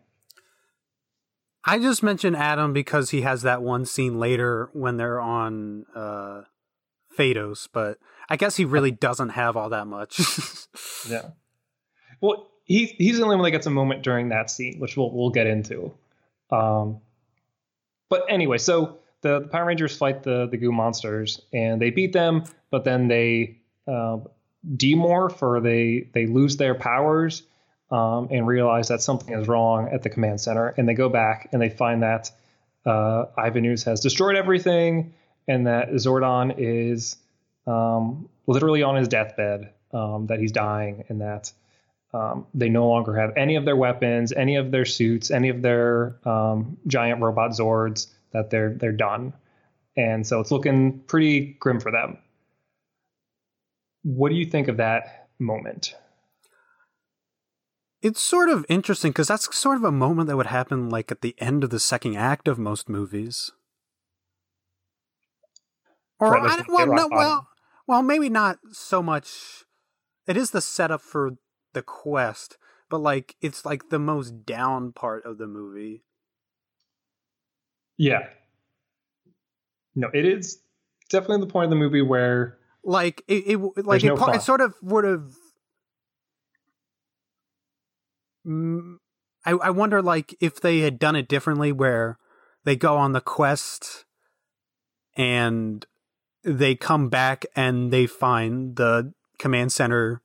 I just mentioned Adam because he has that one scene later when they're on uh Phaedos, but I guess he really doesn't have all that much. Yeah. Well, he he's the only one that gets a moment during that scene, which we'll we'll get into. Um, but anyway, so the, the Power Rangers fight the the goo monsters and they beat them, but then they uh, demorph or they they lose their powers um, and realize that something is wrong at the command center, and they go back and they find that uh, Ivan Ooze has destroyed everything, and that Zordon is um, literally on his deathbed, um, that he's dying, and that um, they no longer have any of their weapons, any of their suits, any of their um, giant robot Zords. That they're they're done, and so it's looking pretty grim for them. What do you think of that moment? it's sort of interesting because that's sort of a moment that would happen like at the end of the second act of most movies. Or I, well, no, well, well, maybe not so much. It is the setup for the quest, but like it's like the most down part of the movie. Yeah. No, it is definitely the point of the movie where Like it, it like it, no it sort of would have. Mm, I I wonder like if they had done it differently, where they go on the quest and they come back and they find the command center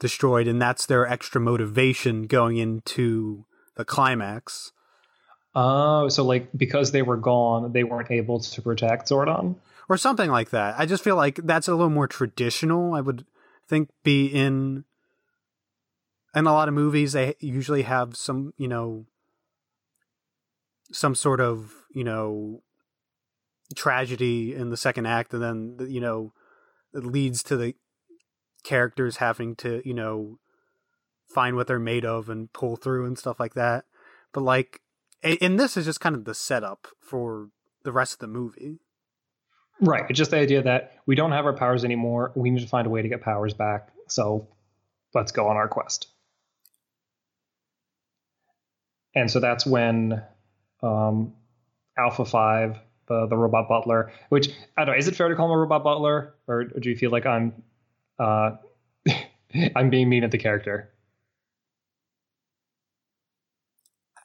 destroyed, and that's their extra motivation going into the climax. oh, so like because they were gone, they weren't able to protect Zordon. or something like that. I just feel like that's a little more traditional. I would think be in in a lot of movies they usually have some, you know, some sort of, you know, tragedy in the second act and then you know it leads to the characters having to, you know, find what they're made of and pull through and stuff like that. But like, and this is just kind of the setup for the rest of the movie. Right. It's just the idea that we don't have our powers anymore. We need to find a way to get powers back. So let's go on our quest. And so that's when um, Alpha 5, the, the robot butler, which I don't know, is it fair to call him a robot butler? Or do you feel like I'm uh, I'm being mean at the character?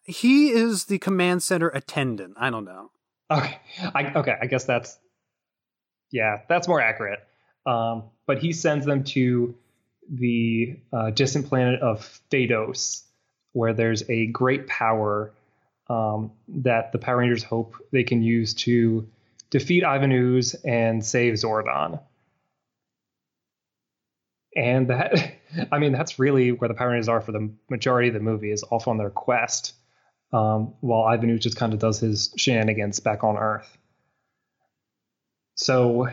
He is the command center attendant. I don't know. Okay. I, okay. I guess that's yeah, that's more accurate. Um, but he sends them to the uh, distant planet of Phaedos, where there's a great power um, that the Power Rangers hope they can use to defeat Ivan Ooze and save Zordon. And that, I mean, that's really where the Power Rangers are for the majority of the movie is off on their quest, um, while Ivan Ooze just kind of does his shenanigans back on Earth. So,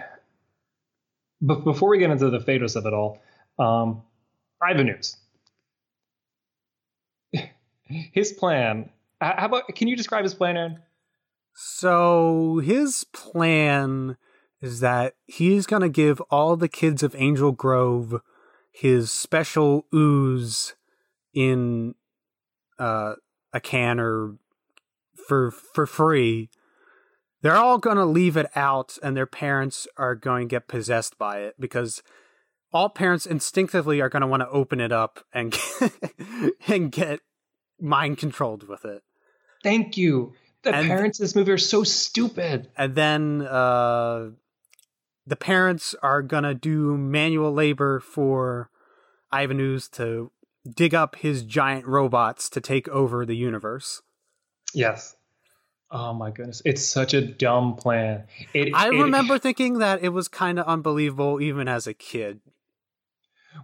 but before we get into the Phaedos of it all, um, Ivan Ooze. his plan. How about? Can you describe his plan, Aaron? So his plan is that he's gonna give all the kids of Angel Grove his special ooze in uh, a can or for for free they're all going to leave it out and their parents are going to get possessed by it because all parents instinctively are going to want to open it up and get, and get mind controlled with it. Thank you. The And- parents in this movie are so stupid. And then uh, the parents are going to do manual labor for Ivan Ooze to dig up his giant robots to take over the universe. Yes. Oh my goodness. It's such a dumb plan. It, I it- remember thinking that it was kind of unbelievable even as a kid.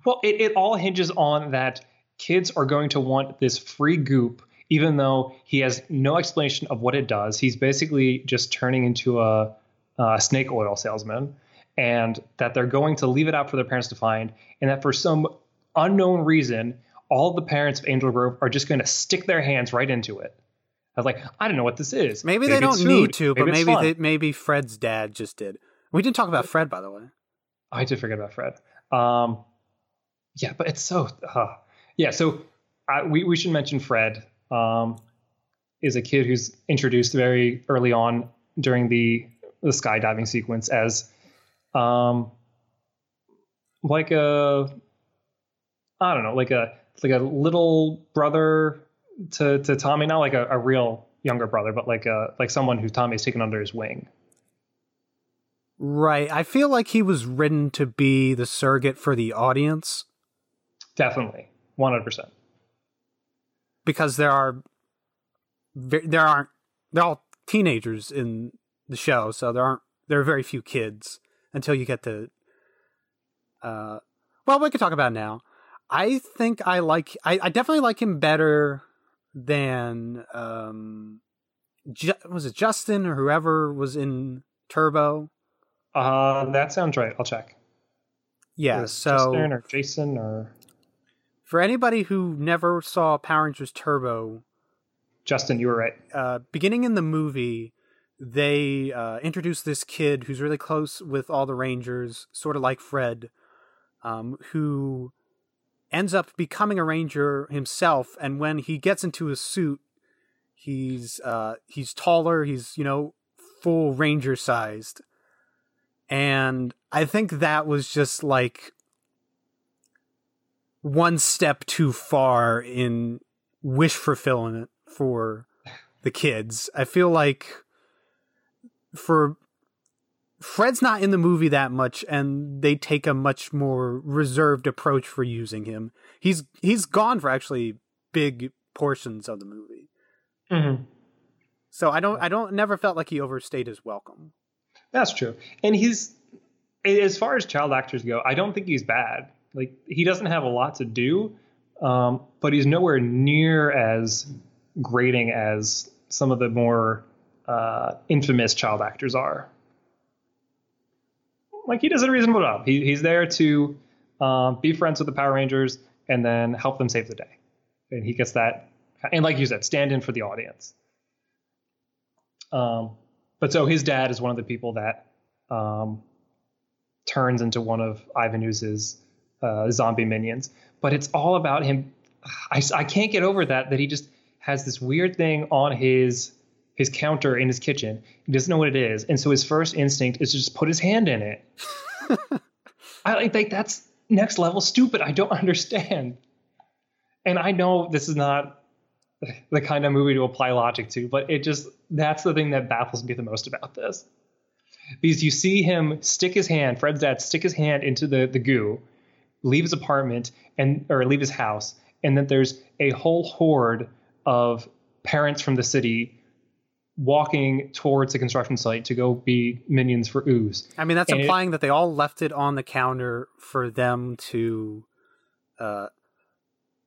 Well, it, it all hinges on that kids are going to want this free goop, even though he has no explanation of what it does. He's basically just turning into a, a snake oil salesman, and that they're going to leave it out for their parents to find, and that for some unknown reason, all the parents of Angel Grove are just going to stick their hands right into it. I was like, I don't know what this is. Maybe they don't need to, but it's maybe they, maybe Fred's dad just did. We didn't talk about Fred, by the way. I did forget about Fred. Um, yeah, but it's so uh, yeah. So I, we we should mention Fred um, is a kid who's introduced very early on during the the skydiving sequence as um, like a I don't know like a like a little brother to to Tommy, not like a, a real younger brother, but like a like someone who Tommy's taken under his wing. Right. I feel like he was written to be the surrogate for the audience Definitely, one hundred percent. Because there are there aren't they're all teenagers in the show, so there aren't there are very few kids until you get to uh well, we can talk about it now. I think I like I, I definitely like him better than um Ju- was it Justin or whoever was in Turbo? Uh, that sounds right. I'll check. Yeah, so Justin or Jason or for anybody who never saw Power Rangers Turbo, Justin, you were right. uh, beginning in the movie, they uh, introduce this kid who's really close with all the Rangers, sort of like Fred, um, who ends up becoming a Ranger himself. And when he gets into his suit, he's uh, he's taller. He's you know full Ranger sized, and I think that was just like one step too far in wish fulfillment for the kids. I feel like for Fred's not in the movie that much and they take a much more reserved approach for using him. He's he's gone for actually big portions of the movie. Mm-hmm. So I don't I don't never felt like he overstayed his welcome. That's true. And he's as far as child actors go, I don't think he's bad. Like he doesn't have a lot to do, um, but he's nowhere near as grating as some of the more uh, infamous child actors are. Like he does a reasonable job. He, he's there to um, be friends with the Power Rangers, and then help them save the day. And he gets that, and like you said, stand in for the audience. Um, but so his dad is one of the people that um, turns into one of Ivan Ooze's uh, zombie minions. But it's all about him. I, I can't get over that that he just has this weird thing on his his counter in his kitchen. He doesn't know what it is, and so his first instinct is to just put his hand in it. I think that's next level stupid. I don't understand. And I know this is not the kind of movie to apply logic to, but it just that's the thing that baffles me the most about this. Because you see him stick his hand, Fred's dad stick his hand into the, the goo, leave his apartment and or leave his house, and that there's a whole horde of parents from the city walking towards the construction site to go be minions for ooze. I mean, that's And it- implying that they all left it on the counter for them to, uh,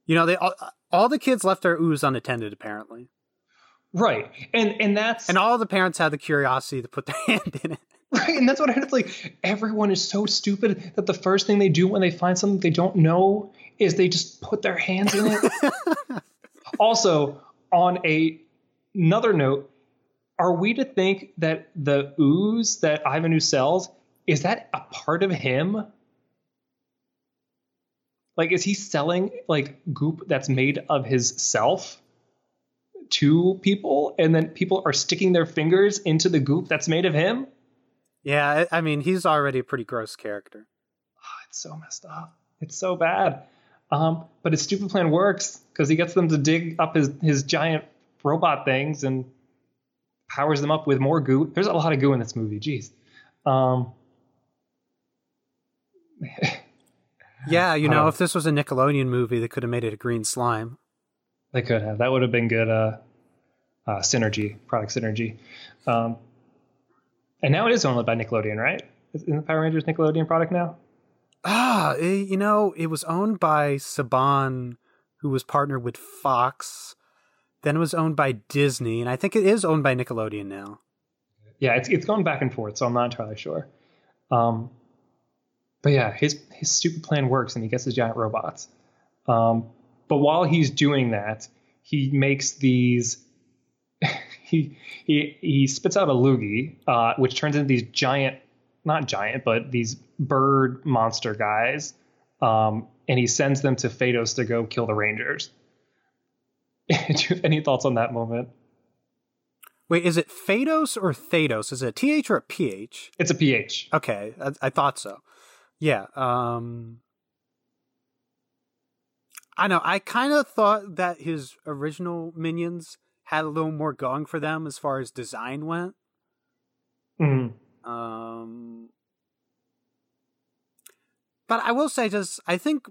you know, they all, all the kids left their ooze unattended apparently, Right. And and that's and all the parents had the curiosity to put their hand in it. Right, and that's what I it's like. Everyone is so stupid that the first thing they do when they find something they don't know is they just put their hands in it. also, on a another note, are we to think that the ooze that Ivan Ooze sells is that a part of him? Like, is he selling like goop that's made of his self to people, and then people are sticking their fingers into the goop that's made of him? Yeah, I mean, he's already a pretty gross character. it's so messed up. It's so bad. Um, but his stupid plan works because he gets them to dig up his his giant robot things and powers them up with more goo. There's a lot of goo in this movie. Jeez. Um, Yeah, you know, Uh, if this was a Nickelodeon movie, they could have made it a green slime. they could have. That would have been good. Uh, uh, synergy, product synergy. Um, and now it is owned by Nickelodeon, right? Isn't the Power Rangers Nickelodeon product now? Ah, eh, you know, it was owned by Saban, who was partnered with Fox. Then it was owned by Disney, and I think it is owned by Nickelodeon now. yeah, it's it's going back and forth, so I'm not entirely sure. Um, but yeah, his his stupid plan works, and he gets his giant robots. Um, but while he's doing that, he makes these. He he he spits out a loogie, uh, which turns into these giant, not giant, but these bird monster guys, um, and he sends them to Phaedos to go kill the Rangers. Do you have any thoughts on that moment? Wait, is it Phaedos or Thados? Is it a TH or a PH? It's a PH. Okay, I, I thought so. Yeah. Um, I know. I kind of thought that his original minions had a little more going for them as far as design went. Mhm. Um, but I will say, just I think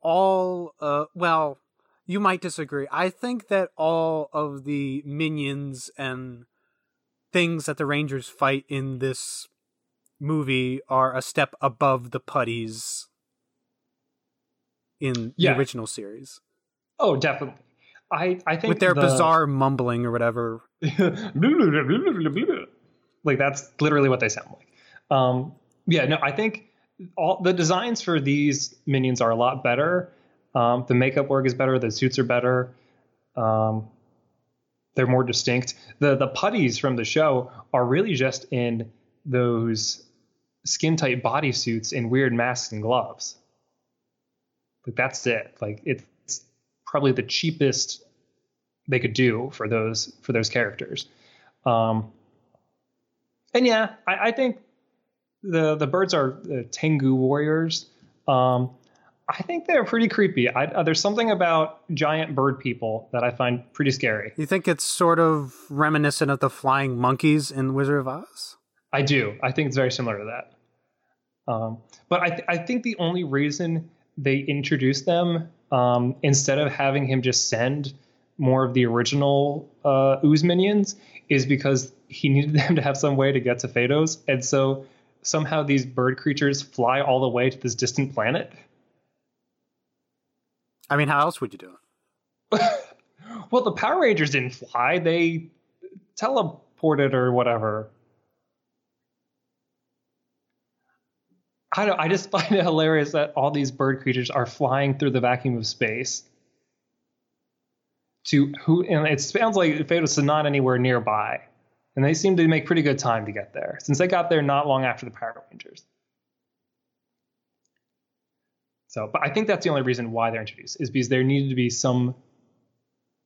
all. Uh, well, you might disagree. I think that all of the minions and things that the Rangers fight in this movie are a step above the putties in Yeah. the original series Oh, definitely. I I think with their the- bizarre mumbling or whatever. like that's literally what they sound like. Um, yeah, no, I think all the designs for these minions are a lot better. Um, the makeup work is better. The suits are better. Um, they're more distinct. The the putties from the show are really just in those skin tight bodysuits and weird masks and gloves. Like that's it. Like it's probably the cheapest they could do for those for those characters. Um, and yeah, I, I think the the birds are the Tengu warriors. Um, I think they're pretty creepy. I, uh, there's something about giant bird people that I find pretty scary. You think it's sort of reminiscent of the flying monkeys in Wizard of Oz? I do. I think it's very similar to that. Um, but I, th- I think the only reason they introduced them um, instead of having him just send more of the original uh, ooze minions is because he needed them to have some way to get to Phaedos, and so somehow these bird creatures fly all the way to this distant planet. I mean, how else would you do it? well, the Power Rangers didn't fly; they teleported or whatever. I don't. I just find it hilarious that all these bird creatures are flying through the vacuum of space. To who? And it sounds like Phaedos is not anywhere nearby, and they seem to make pretty good time to get there since they got there not long after the Power Rangers. So, but I think that's the only reason why they're introduced is because there needed to be some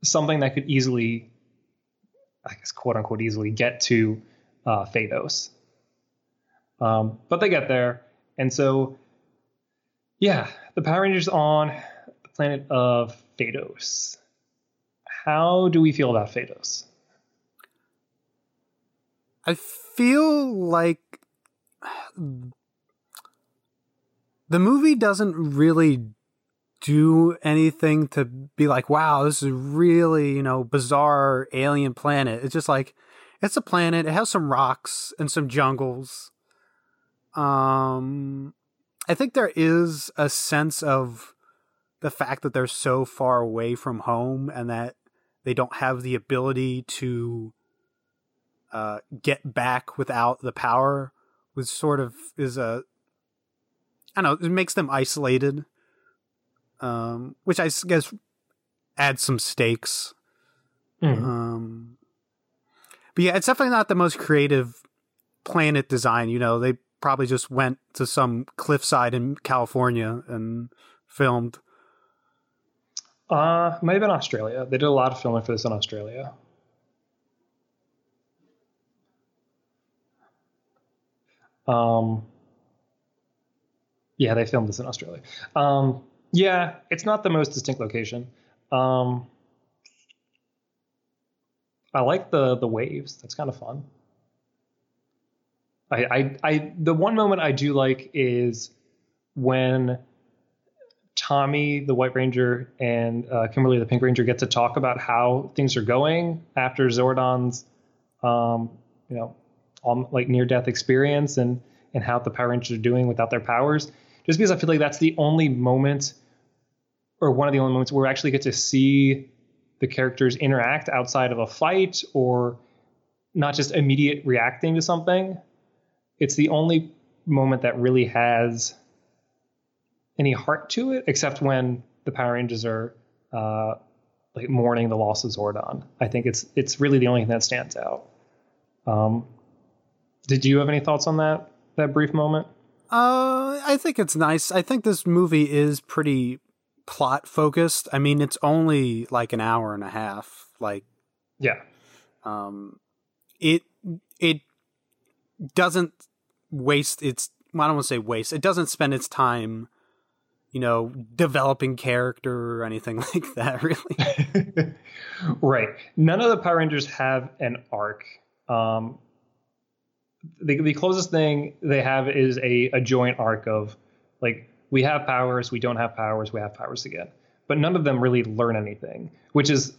something that could easily, I guess, quote unquote, easily get to uh, Phaedos. Um, but they get there, and so yeah, the Power Rangers on the planet of Phaedos. How do we feel about Phaedos? I feel like the movie doesn't really do anything to be like, wow, this is a really, you know, bizarre alien planet. It's just like, it's a planet. It has some rocks and some jungles. Um, I think there is a sense of the fact that they're so far away from home and that they don't have the ability to uh, get back without the power was sort of is a I don't know, it makes them isolated. Um, which I guess adds some stakes. Mm. Um, but yeah, it's definitely not the most creative planet design. You know, they probably just went to some cliffside in California and filmed. Uh, have been Australia. They did a lot of filming for this in Australia. Um, yeah, they filmed this in Australia. Um, yeah, it's not the most distinct location. Um, I like the the waves. That's kind of fun. I, I, I, the one moment I do like is when Tommy, the White Ranger, and uh, Kimberly, the Pink Ranger, get to talk about how things are going after Zordon's, um, you know, um, like near death experience and and how the Power Rangers are doing without their powers. Just because I feel like that's the only moment, or one of the only moments where we actually get to see the characters interact outside of a fight or not just immediate reacting to something. It's the only moment that really has any heart to it, except when the Power Rangers are uh, like mourning the loss of Zordon. I think it's it's really the only thing that stands out. Um, did you have any thoughts on that that brief moment? Uh, I think it's nice. I think this movie is pretty plot focused. I mean, it's only like an hour and a half. Like, Yeah. um, it it doesn't waste its. Well, I don't want to say waste. It doesn't spend its time, you know, developing character or anything like that. Really. right. None of the Power Rangers have an arc. Um, the, the closest thing they have is a, a joint arc of like we have powers, we don't have powers, we have powers again. But none of them really learn anything, which is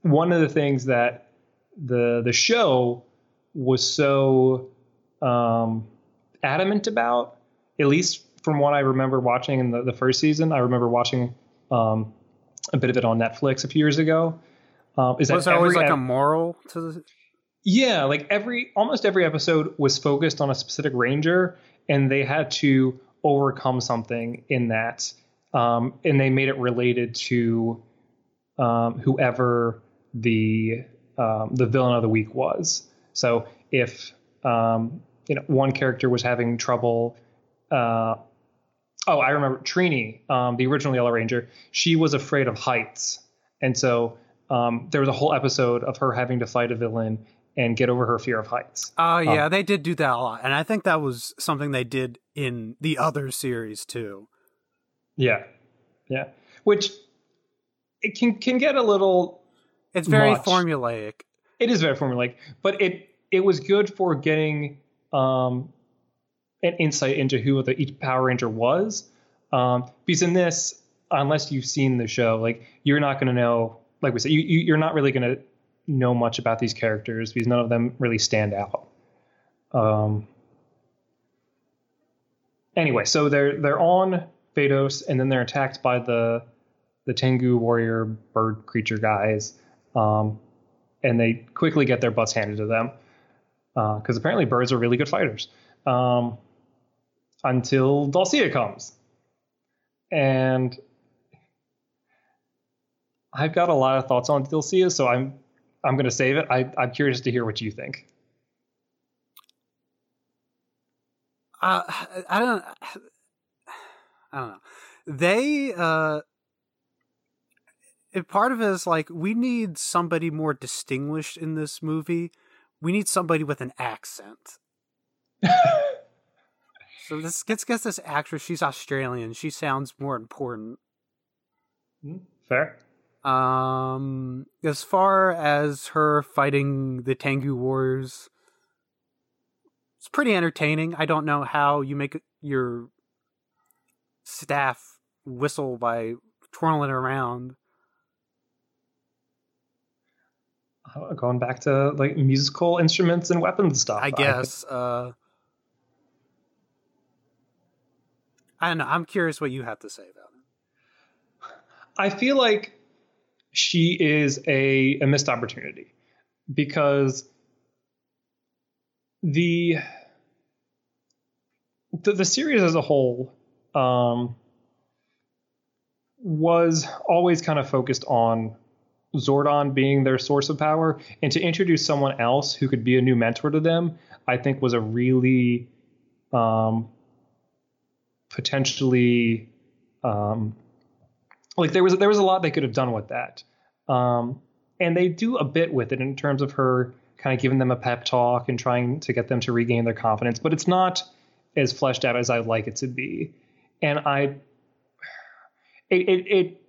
one of the things that the the show was so um, adamant about. At least from what I remember watching in the, the first season, I remember watching um, a bit of it on Netflix a few years ago. Um, is that Was there always like ep- a moral to the? yeah, like every almost every episode was focused on a specific ranger, and they had to overcome something in that, um, and they made it related to um, whoever the um, the villain of the week was. So if um, you know one character was having trouble, uh, oh, I remember Trini, um, the original Yellow Ranger. She was afraid of heights, and so um, there was a whole episode of her having to fight a villain and get over her fear of heights. Oh yeah, they did do that a lot, and I think that was something they did in the other series too. Yeah, yeah. Which it can can get a little. It's very Much. formulaic. It is very formulaic, but it it was good for getting um, an insight into who the each Power Ranger was. Um, because in this, unless you've seen the show, like you're not going to know. Like we said, you, you you're not really going to know much about these characters because none of them really stand out. Um. Anyway, so they're they're on Phaedos, and then they're attacked by the the Tengu warrior bird creature guys, um, and they quickly get their butts handed to them because apparently birds are really good fighters. Um, until Dulcea comes. And I've got a lot of thoughts on Dulcea, so I'm I'm going to save it. I, I'm curious to hear what you think. Uh, I don't. I don't know. They uh, part of it is like we need somebody more distinguished in this movie. We need somebody with an accent. so this gets gets this actress. She's Australian. She sounds more important. Fair. Um, as far as her fighting the Tengu warriors, it's pretty entertaining. I don't know how you make your staff whistle by twirling around. Uh, Going back to like musical instruments and weapons stuff. I guess. Uh, I don't know. I'm curious what you have to say about it. I feel like she is a, a missed opportunity because the the, the series as a whole um, was always kind of focused on Zordon being their source of power, and to introduce someone else who could be a new mentor to them, I think was a really um, potentially um, like there was there was a lot they could have done with that, um, and they do a bit with it in terms of her kind of giving them a pep talk and trying to get them to regain their confidence, but it's not as fleshed out as I'd like it to be, and I it it, it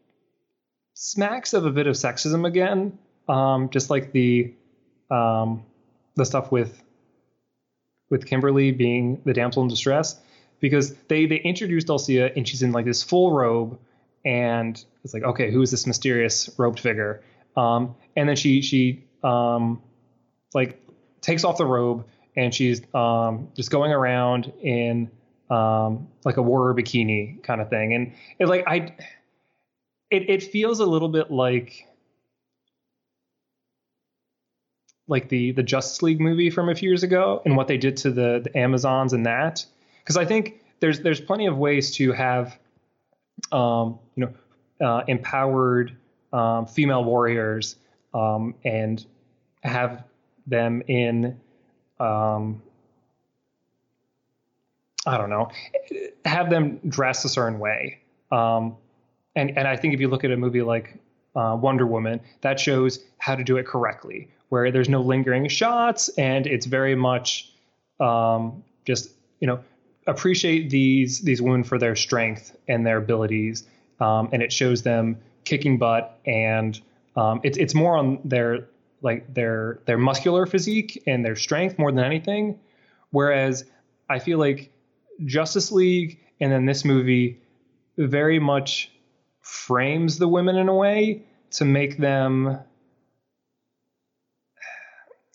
smacks of a bit of sexism again, um, just like the um, the stuff with with Kimberly being the damsel in distress, because they they introduced Dulcea and she's in like this full robe, and it's like okay, who is this mysterious robed figure? Um, and then she she um, like takes off the robe and she's um, just going around in um, like a warrior bikini kind of thing, and it like I it it feels a little bit like like the the Justice League movie from a few years ago and what they did to the, the Amazons and that. Because I think there's there's plenty of ways to have um, you know uh, empowered um, female warriors um, and have them in um, I don't know have them dressed a certain way. Um, and and I think if you look at a movie like uh, Wonder Woman, that shows how to do it correctly, where there's no lingering shots and it's very much um, just you know appreciate these these women for their strength and their abilities, um, and it shows them kicking butt and um, it's it's more on their like their their muscular physique and their strength more than anything, whereas I feel like Justice League and then this movie very much frames the women in a way to make them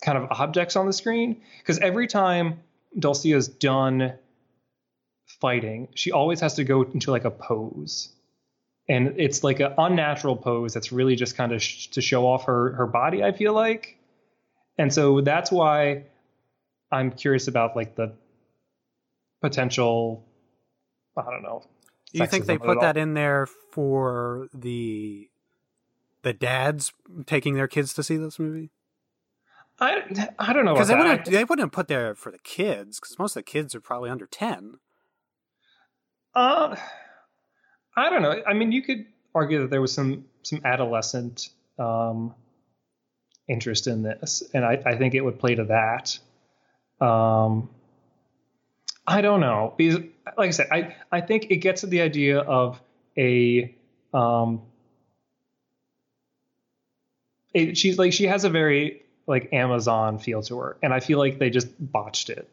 kind of objects on the screen. Because every time Dulcea's done fighting, she always has to go into like a pose. And it's like an unnatural pose that's really just kind of sh- to show off her her body, I feel like. And so that's why I'm curious about like the potential I don't know. Do you think they put that in there for the the dads taking their kids to see this movie? I I don't know Because they that. wouldn't they wouldn't put there for the kids because most of the kids are probably under ten. Uh, I don't know. I mean, you could argue that there was some some adolescent um, interest in this, and I, I think it would play to that. Um, I don't know because, like I said, I I think it gets at the idea of a um, it, she's like she has a very like Amazon feel to her, and I feel like they just botched it,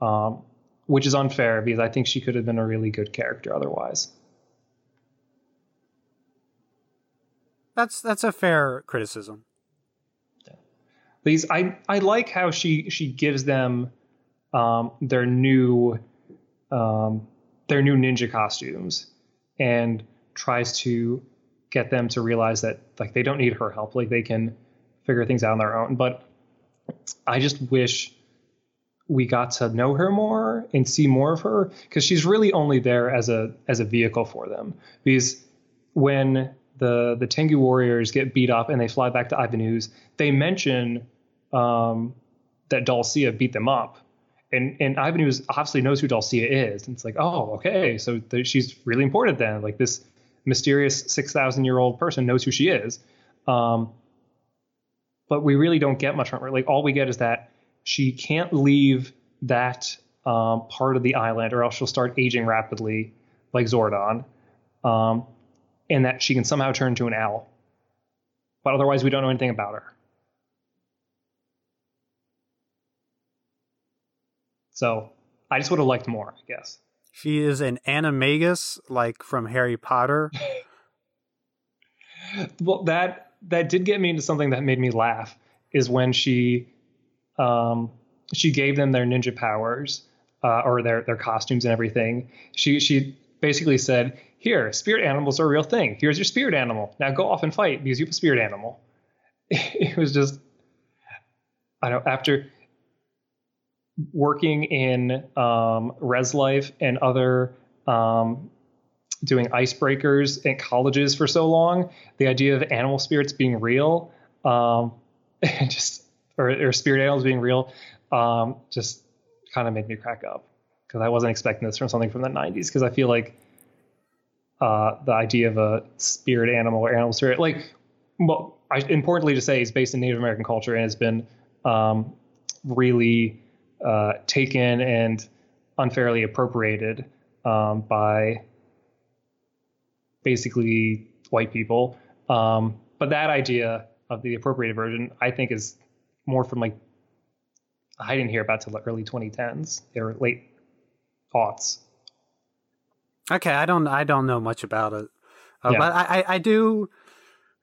um, which is unfair because I think she could have been a really good character otherwise. That's that's a fair criticism. Because I I like how she she gives them um, their new um, their new ninja costumes and tries to get them to realize that like they don't need her help. Like they can figure things out on their own. But i just wish we got to know her more and see more of her because she's really only there as a as a vehicle for them. Because when the the Tengu warriors get beat up and they fly back to Ivan Ooze, they mention um, that Dulcea beat them up, and and Ivan Ooze obviously knows who Dulcea is. And it's like, oh, okay, so th- she's really important then. Like this mysterious six thousand year old person knows who she is. Um, but we really don't get much from her. Like all we get is that she can't leave that um, part of the island, or else she'll start aging rapidly, like Zordon. Um, and that she can somehow turn into an owl. But otherwise, we don't know anything about her. So I just would have liked more, I guess. She is an animagus, like from Harry Potter. well, that that did get me into something that made me laugh. Is when she um, she gave them their ninja powers uh, or their their costumes and everything. She she basically said, "Here, spirit animals are a real thing. Here's your spirit animal. Now go off and fight because you have a spirit animal." It was just I don't after working in um, res life and other um, doing icebreakers at colleges for so long, the idea of animal spirits being real, um, just or, or, spirit animals being real, um, just kind of made me crack up because I wasn't expecting this from something from the 90s. Because I feel like uh, the idea of a spirit animal or animal spirit, like, well, I, importantly to say, is based in Native American culture and has been um, really uh, taken and unfairly appropriated um, by basically white people. Um, but that idea of the appropriated version, I think, is more from like I didn't hear about till the early 2010s or late aughts. Okay, I don't I don't know much about it, uh, Yeah. but I, I I do.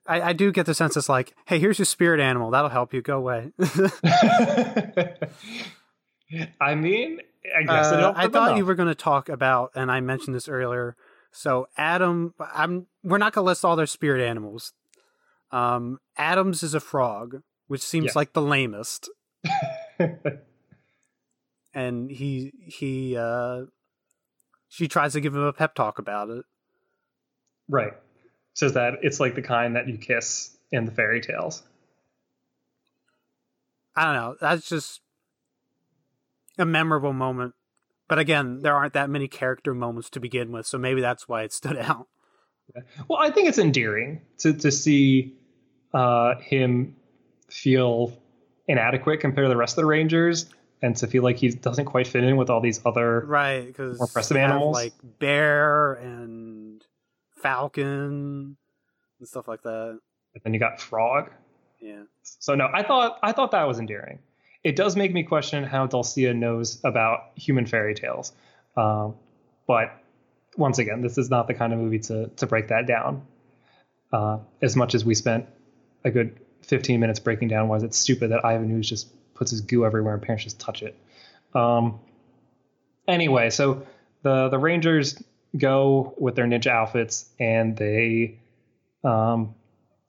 I, I do get the sense it's like, hey, here's your spirit animal. That'll help you. Go away. I mean, I guess Uh, helped I thought enough. you were going to talk about, and I mentioned this earlier. So Adam, I'm we're not going to list all their spirit animals. Um, Adams is a frog, which seems Yeah. like the lamest, and he he uh, she tries to give him a pep talk about it. right. Says that it's like the kind that you kiss in the fairy tales. I don't know. That's just a memorable moment. But again, there aren't that many character moments to begin with, so maybe that's why it stood out. Well, I think it's endearing to to see uh, him feel inadequate compared to the rest of the Rangers, and to feel like he doesn't quite fit in with all these other. Right, because More impressive animals? like bear and falcon and stuff like that. And then you got Frog. Yeah, So no, I thought I thought that was endearing. It does make me question how Dulcea knows about human fairy tales, um, but once again, this is not the kind of movie to to break that down. Uh, as much as we spent a good 15 minutes breaking down why it's stupid that Ivan Ooze just puts his goo everywhere and parents just touch it. Um, anyway, so the the Rangers go with their ninja outfits and they um,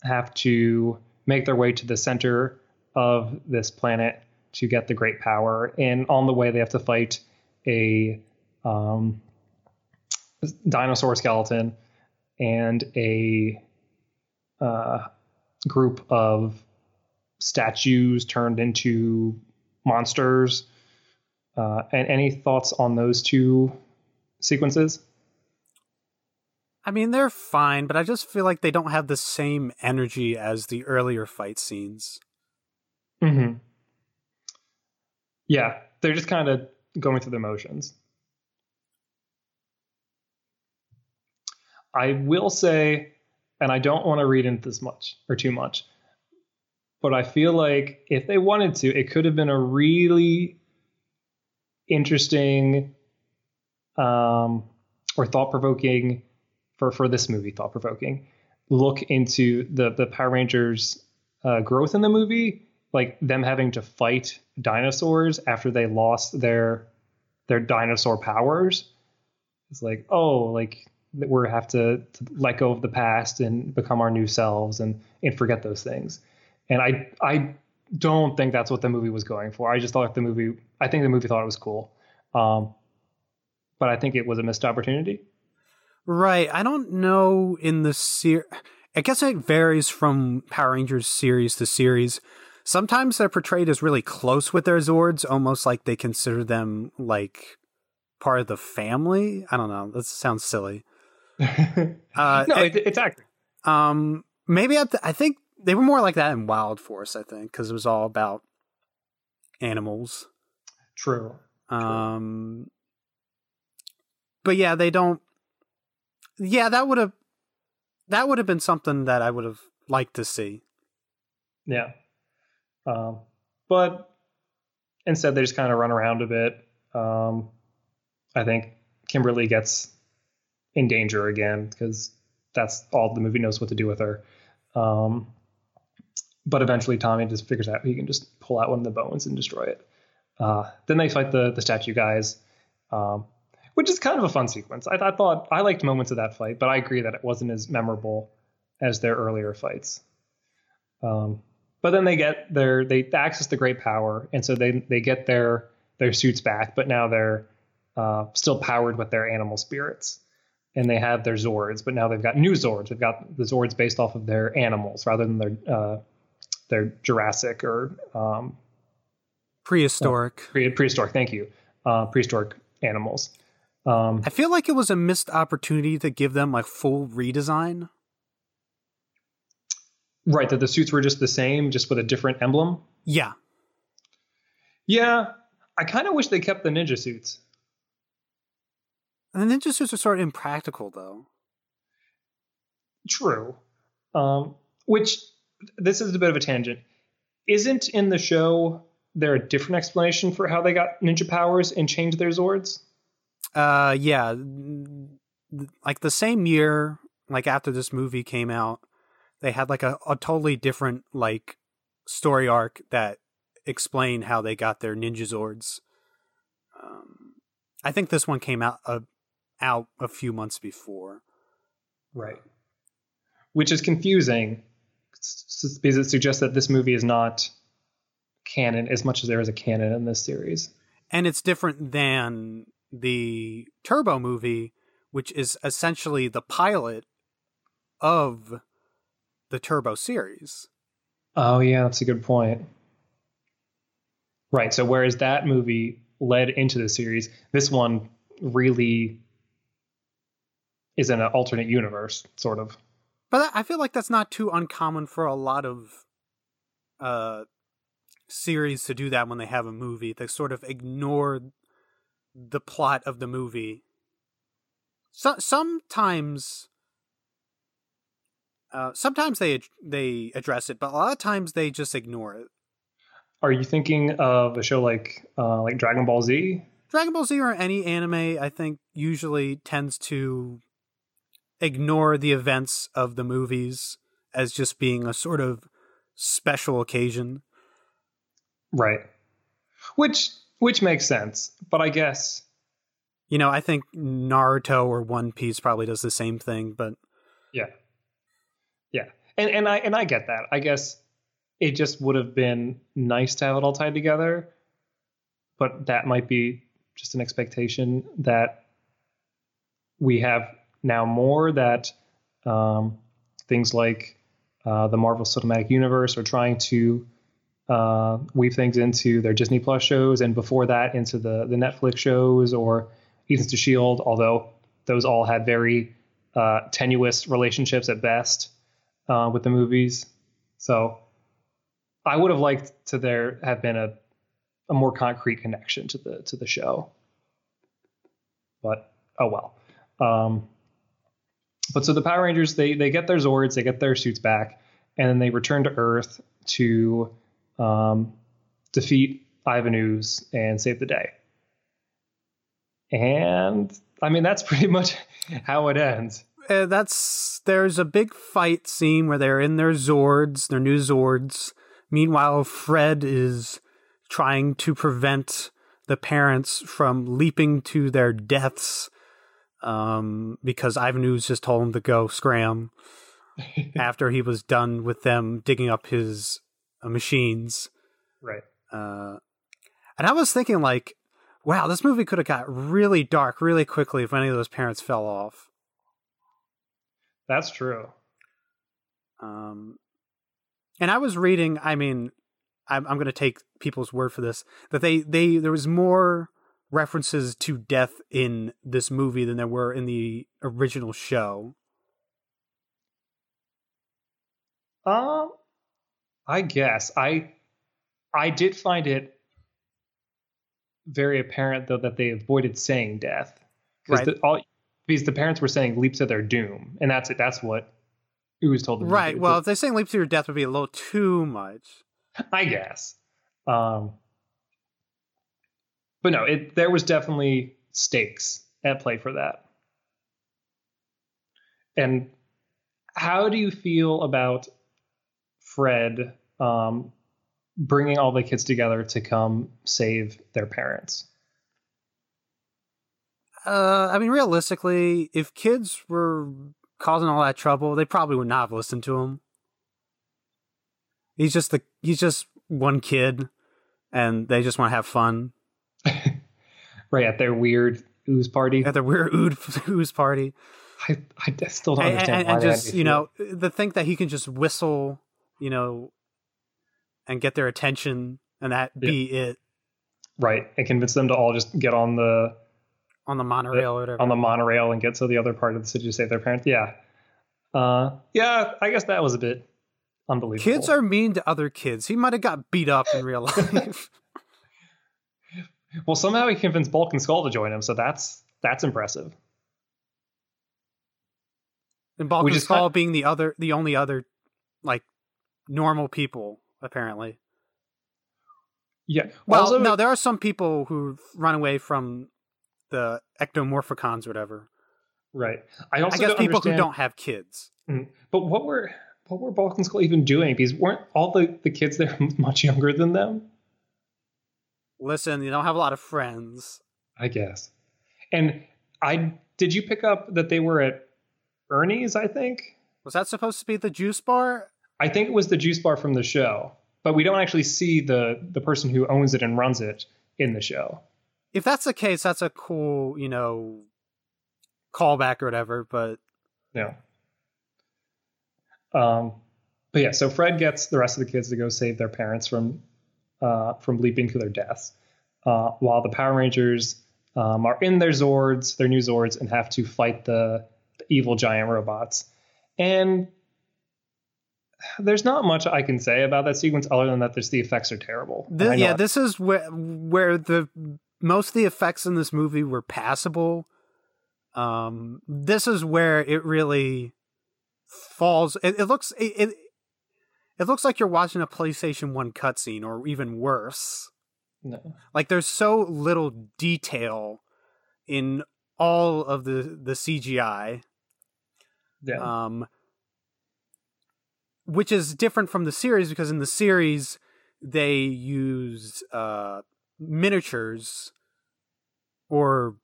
have to make their way to the center of this planet to get the great power. And on the way, they have to fight a um, dinosaur skeleton and a uh, group of statues turned into monsters. Uh, and any thoughts on those two sequences? I mean they're fine, but I just feel like they don't have the same energy as the earlier fight scenes. Mm-hmm. Yeah, they're just kind of going through the motions. I will say, and I don't want to read into this much or too much, but I feel like if they wanted to, it could have been a really interesting um, or thought provoking for for this movie, thought provoking look into the the Power Rangers uh, growth in the movie, like them having to fight dinosaurs after they lost their their dinosaur powers. It's like, oh, like we have to, to let go of the past and become our new selves and and forget those things. And I I don't think that's what the movie was going for. I just thought the movie. I think the movie thought it was cool, um, but I think it was a missed opportunity. Right. I don't know in the series. I guess it varies from Power Rangers series to series. Sometimes they're portrayed as really close with their Zords, almost like they consider them like part of the family. I don't know. That sounds silly. uh, no, it, it's accurate. Um, maybe I, th- I think they were more like that in Wild Force. I think because it was all about animals. True. Um, but yeah, they don't. Yeah, that would have that would have been something that I would have liked to see. Yeah. Um, but instead, they just kind of run around a bit. Um, I think Kimberly gets in danger again because that's all the movie knows what to do with her. Um, but eventually, Tommy just figures out he can just pull out one of the bones and destroy it. Uh, then they fight the the statue guys. Um, which is kind of a fun sequence. I, I, thought I liked moments of that fight, but I agree that it wasn't as memorable as their earlier fights. Um, but then they get their they access the great power, and so they they get their their suits back, but now they're uh, still powered with their animal spirits, and they have their Zords, but now they've got new Zords. They've got the Zords based off of their animals rather than their uh, their Jurassic or um, prehistoric. Uh, pre- prehistoric. Thank you. Uh, prehistoric animals. Um, I feel like it was a missed opportunity to give them a full redesign. Right, that the suits were just the same, just with a different emblem. Yeah. Yeah, I kind of wish they kept the ninja suits. And The ninja suits are sort of impractical, though. True. Um, which this is a bit of a tangent. Isn't in the show there a different explanation for how they got ninja powers and changed their Zords? Uh, yeah, like the same year, like after this movie came out, they had like a, a totally different like story arc that explained how they got their ninja zords. Um, I think this one came out uh, out a few months before. Right. Which is confusing because it suggests that this movie is not canon as much as there is a canon in this series. And it's different than the Turbo movie, which is essentially the pilot of the Turbo series. Oh, yeah, that's a good point. Right. So, whereas that movie led into the series, this one really is in an alternate universe, sort of. But I feel like that's not too uncommon for a lot of uh, series to do that when they have a movie. They sort of ignore the plot of the movie. So, sometimes, uh, sometimes they they address it, but a lot of times they just ignore it. Are you thinking of a show like uh, like Dragon Ball Z? Dragon Ball Z or any anime, I think, usually tends to ignore the events of the movies as just being a sort of special occasion. Right. Which which makes sense, but I guess you know, I think Naruto or One Piece probably does the same thing, but yeah, yeah, and and I and I get that. I guess it just would have been nice to have it all tied together, but that might be just an expectation that we have now more that um, things like uh, the Marvel Cinematic Universe are trying to uh, weave things into their Disney Plus shows, and before that into the the Netflix shows or Agents of Shield. Although those all had very uh, tenuous relationships at best uh, with the movies, so I would have liked to there have been a a more concrete connection to the to the show. But oh well. Um, but so the Power Rangers they they get their Zords, they get their suits back, and then they return to Earth to um, defeat Ivan Ooze and save the day. And I mean, that's pretty much how it ends. Uh, that's there's a big fight scene where they're in their Zords, their new Zords. Meanwhile, Fred is trying to prevent the parents from leaping to their deaths um, because Ivan Ooze just told him to go scram after he was done with them digging up his uh, machines. Right. Uh, and I was thinking, like, wow, this movie could have got really dark really quickly if any of those parents fell off. That's true. Um, and I was reading. I mean, I'm, I'm going to take people's word for this that they they there was more references to death in this movie than there were in the original show. Um, I guess I I did find it very apparent though that they avoided saying death because Right. the, all because the parents were saying leap to their doom, and that's it. That's what it was told them. to Right. do. Well, if they're saying leap to your death would be a little too much. I guess. Um, but no, it there was definitely stakes at play for that. And how do you feel about Fred um, bringing all the kids together to come save their parents? Uh, I mean, realistically, if kids were causing all that trouble, they probably would not have listened to him. He's just the he's just one kid, and they just want to have fun right at their weird ooze party. at their weird ooze party, I, I still don't understand and, why and just you know the think that he can just whistle, you know, and get their attention, and that be it. right and convince them to all just get on the on the monorail or whatever. on the monorail and get to the other part of the city to save their parents. Yeah. Uh, yeah, I guess that was a bit unbelievable. Kids are mean to other kids. He might have got beat up in real life. well, somehow he convinced Bulk and Skull to join him, so that's that's impressive. And Bulk and Which is Skull being the other, the only other, like, normal people apparently. Yeah. Well, also, no, there are some people who run away from the Ecto-Morphicons, or whatever. right. I also I guess people who don't have kids. Mm. But what were what were Bulk and Skull even doing? Because weren't all the the kids there much younger than them? Listen, you don't have a lot of friends. I guess. And I did you pick up that they were at Ernie's? I think. Was that supposed to be the juice bar? I think it was the juice bar from the show, but we don't actually see the the person who owns it and runs it in the show. If that's the case, that's a cool, you know, callback or whatever. But Yeah. Um, but yeah, so Fred gets the rest of the kids to go save their parents from uh, from leaping to their deaths, uh, while the Power Rangers um, are in their Zords, their new Zords, and have to fight the, the evil giant robots. And there's not much I can say about that sequence other than that just the effects are terrible. Th- I know yeah, this is where where the most of the effects in this movie were passable. Um, this is where it really falls. It, it looks it, it it looks like you're watching a PlayStation One cutscene, or even worse. no. Like there's so little detail in all of the the CGI. yeah. um, which is different from the series because in the series they use uh, miniatures or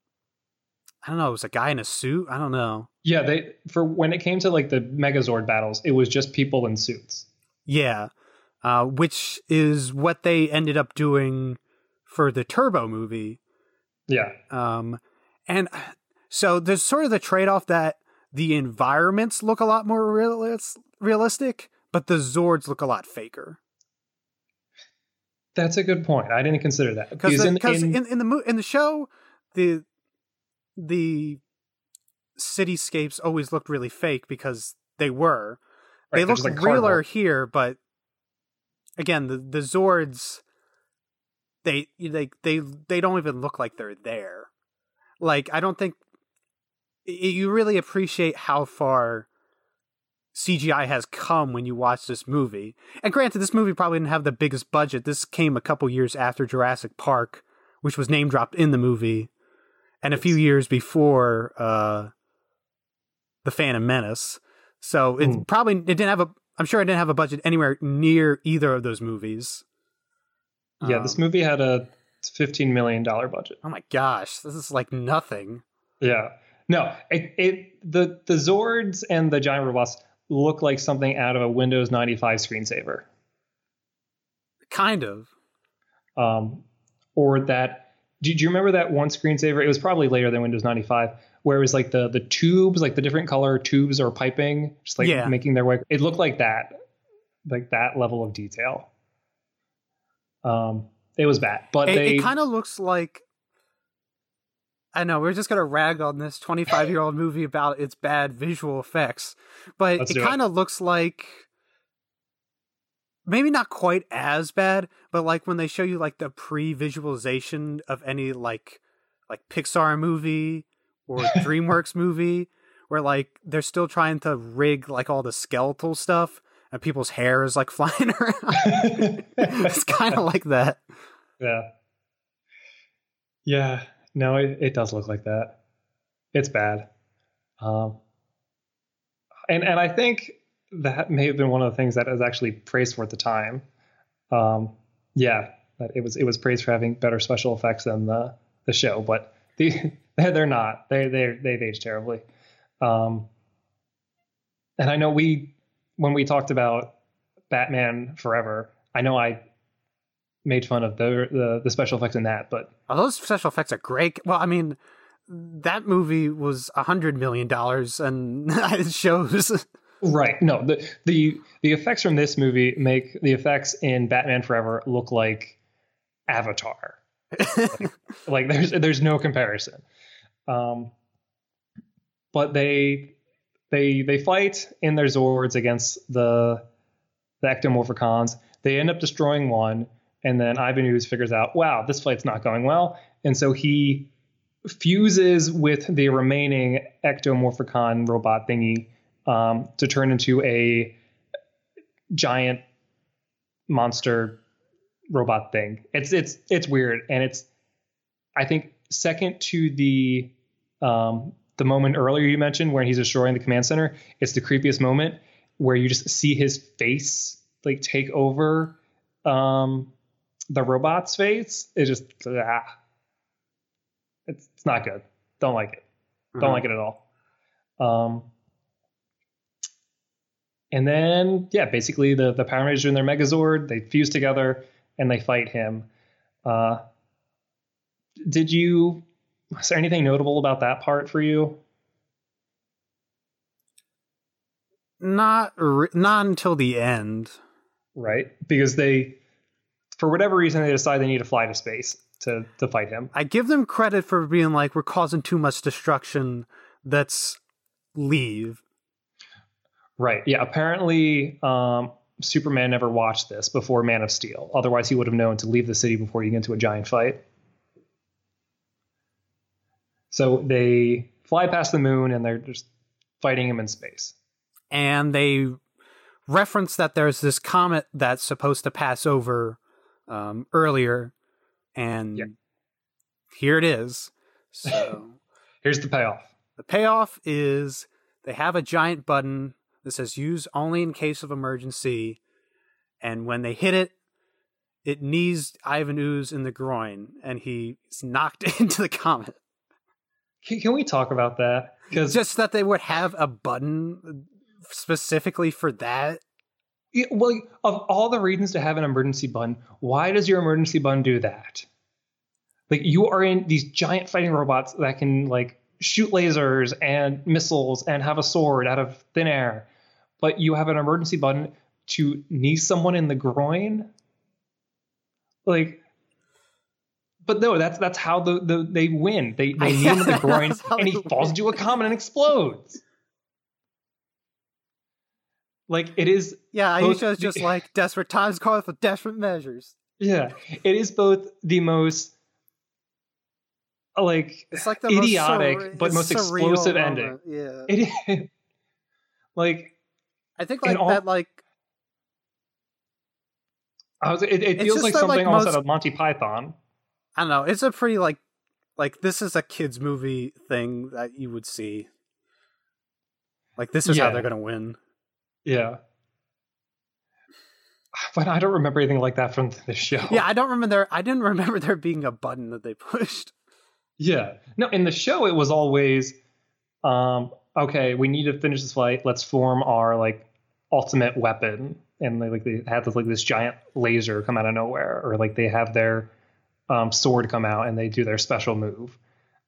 I don't know, it was a guy in a suit. I don't know. Yeah, they for when it came to like the Megazord battles, it was just people in suits. Yeah, uh, which is what they ended up doing for the Turbo movie. Yeah. Um, and so there's sort of the trade off that the environments look a lot more realis- realistic, but the Zords look a lot faker. That's a good point. I didn't consider that. Because in, in- in, in the mo- in the show the the cityscapes always looked really fake because they were. Right, they they're look just like realer here but again the the zords they they they they don't even look like they're there. Like i don't think you really appreciate how far CGI has come when you watch this movie. And granted, this movie probably didn't have the biggest budget. This came a couple years after Jurassic Park, which was name dropped in the movie, and a few years before uh, the Phantom Menace. So it Hmm. probably it didn't have a. I'm sure it didn't have a budget anywhere near either of those movies. yeah, this Um, movie had a fifteen million dollar budget. Oh my gosh, this is like nothing. Yeah, no, it, it the the Zords and the giant robots look like something out of a Windows ninety five screensaver. Kind of. um, or that. Do, do you remember that one screensaver? It was probably later than Windows 95, where it was like the the tubes, like the different color tubes or piping, just like Yeah. making their way. It looked like that, like that level of detail. Um, it was bad, but It, they it kind of looks like. I know we're just gonna rag on this 25 year old movie about its bad visual effects, but Let's it it. kind of looks like maybe not quite as bad, but like when they show you like the pre visualization of any like like Pixar movie or DreamWorks movie, where like they're still trying to rig like all the skeletal stuff and people's hair is like flying around. it's kind of like that. Yeah. Yeah. No, it, it does look like that. It's bad. Um, and and I think that may have been one of the things that was actually praised for at the time. Um, yeah, that it was it was praised for having better special effects than the the show, but the, they're not. They they they've aged terribly. Um, and I know we when we talked about Batman Forever, I know I made fun of the the, the special effects in that, but Oh, those special effects are great. Well, I mean, that movie was a hundred million dollars, and it shows. right, no, the the the effects from this movie make the effects in Batman Forever look like Avatar. like there's there's no comparison. Um, but they they they fight in their Zords against the the Ecto-Morphicons. They end up destroying one, and then Ivan Ooze figures out, wow, this flight's not going well, and so he fuses with the remaining Ecto-Morphicon robot thingy um, to turn into a giant monster robot thing. It's it's it's weird, and it's I think second to the um, the moment earlier you mentioned where he's destroying the command center. It's the creepiest moment where you just see his face like take over um, the robot's face. It just ah, it's it's not good. Don't like it. Don't like it at all. Um, and then, yeah, basically the the Power Rangers and their Megazord. They fuse together and they fight him. Uh, did you? Was there anything notable about that part for you? Not re- not until the end. Right, because they, for whatever reason, they decide they need to fly to space to to fight him. I give them credit for being like, we're causing too much destruction. Let's leave. Right. Yeah. Apparently, um, Superman never watched this before Man of Steel. Otherwise, he would have known to leave the city before you get into a giant fight. So they fly past the moon and they're just fighting him in space. And they reference that there's this comet that's supposed to pass over um, earlier, and Yeah. here it is. So. Here's the payoff. The payoff is they have a giant button that says use only in case of emergency. And when they hit it, it knees Ivan Ooze in the groin and he's knocked into the comet. Can, can we talk about that? Because Just that they would have a button specifically for that. Well, of all the reasons to have an emergency button, why does your emergency button do that? Like you are in these giant fighting robots that can like shoot lasers and missiles and have a sword out of thin air, but you have an emergency button to knee someone in the groin. Like, but no, that's that's how the, the they win. They they knee him in the groin and he falls into a comet and explodes. Like it is Yeah, Both Aisha is just like desperate times call for desperate measures. Yeah, it is both the most like It's like the Idiotic, most surre- but most explosive ending. Yeah, it like I think like all- that. Like I was it, it feels like that, something like, almost most- out of Monty Python. I don't know. It's a pretty like like this is a kids movie thing that you would see. Like this is how they're gonna win. Yeah. But I don't remember anything like that from the show. Yeah, I don't remember there. I didn't remember there being a button that they pushed. Yeah. No, in the show it was always um okay, we need to finish this fight. Let's form our like ultimate weapon and they like they have this like this giant laser come out of nowhere, or like they have their um, sword come out and they do their special move.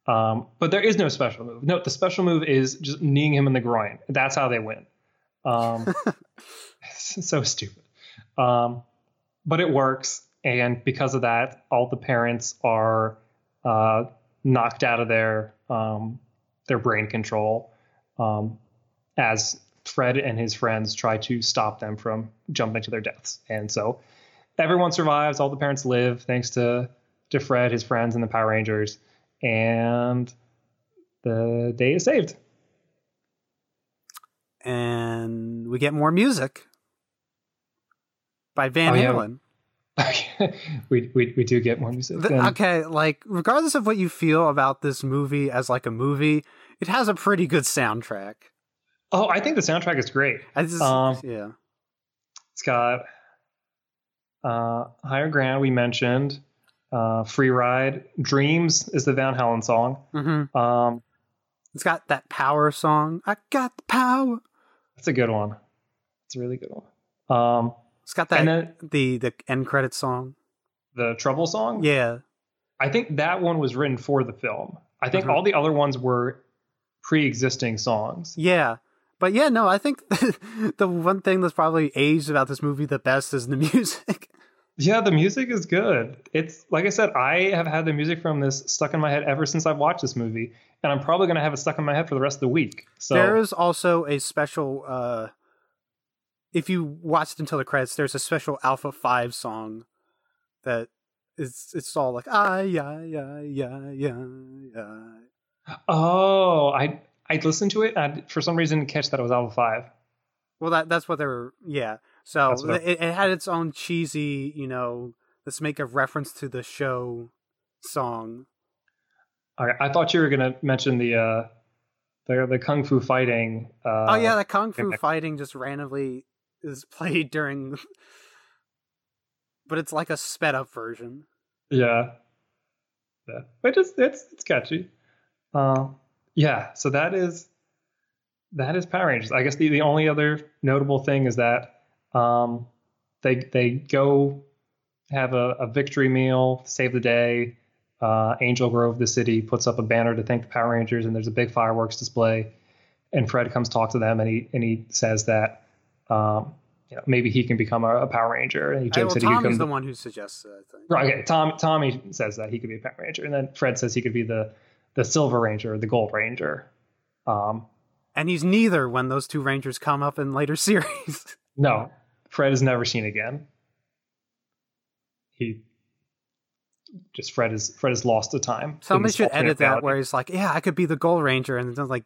Um, but there is no special move. No, the special move is just kneeing him in the groin. That's how they win. Um, so stupid. Um, but it works, and because of that, all the parents are uh, knocked out of their um, their brain control um, as Fred and his friends try to stop them from jumping to their deaths. And so everyone survives. All the parents live thanks to to Fred, his friends, and the Power Rangers, and the day is saved. And we get more music by Van Oh, yeah. Halen. we, we we do get more music. The- And- okay, like regardless of what you feel about this movie as like a movie, it has a pretty good soundtrack. Oh, I think the soundtrack is great. Just, Um, yeah. It's got uh, Higher Ground, we mentioned. Uh, Free Ride. Dreams is the Van Halen song. hmm Um, It's got that power song. I got the power. That's a good one. It's a really good one. Um, It's got that and then the the end credit song. the Trouble song. Yeah. I think that one was written for the film. I think Mhm. all the other ones were pre-existing songs. Yeah. But yeah, no, I think the one thing that's probably aged about this movie the best is the music. Yeah, the music is good. It's like I said, I have had the music from this stuck in my head ever since I've watched this movie, and I'm probably going to have it stuck in my head for the rest of the week. So There is also a special uh if you watched until the credits, there's a special Alpha 5 song that is it's all like ah yeah yeah yeah yeah yeah. Oh, I I listened to it. And I, for some reason, catch that it was Alpha Five. Well, that that's what they were. Yeah. So I- it, it had its own cheesy, you know, let's make a reference to the show song. Right, I thought you were going to mention the uh the the kung fu fighting. Uh, oh yeah, the kung fu fighting just randomly is played during, but it's like a sped up version. yeah, yeah. But it's it's it's catchy. Uh, yeah. So that is that is Power Rangers. I guess the the only other notable thing is that um they they go have a, a victory meal, save the day. Uh, Angel Grove, the city, puts up a banner to thank the Power Rangers, and there's a big fireworks display. And Fred comes talk to them, and he and he says that um, you know maybe he can become a, a Power Ranger, and he Hey, jokes well, that he Tommy's the one who suggests that. I think. Right. Okay. Tom Tommy says that he could be a Power Ranger, and then Fred says he could be the the Silver Ranger or the Gold Ranger. Um, And he's neither when those two rangers come up in later series. no, Fred is never seen again. He just Fred is Fred is lost to time. Somebody should edit that reality. where he's like, "Yeah, I could be the Gold Ranger," and then like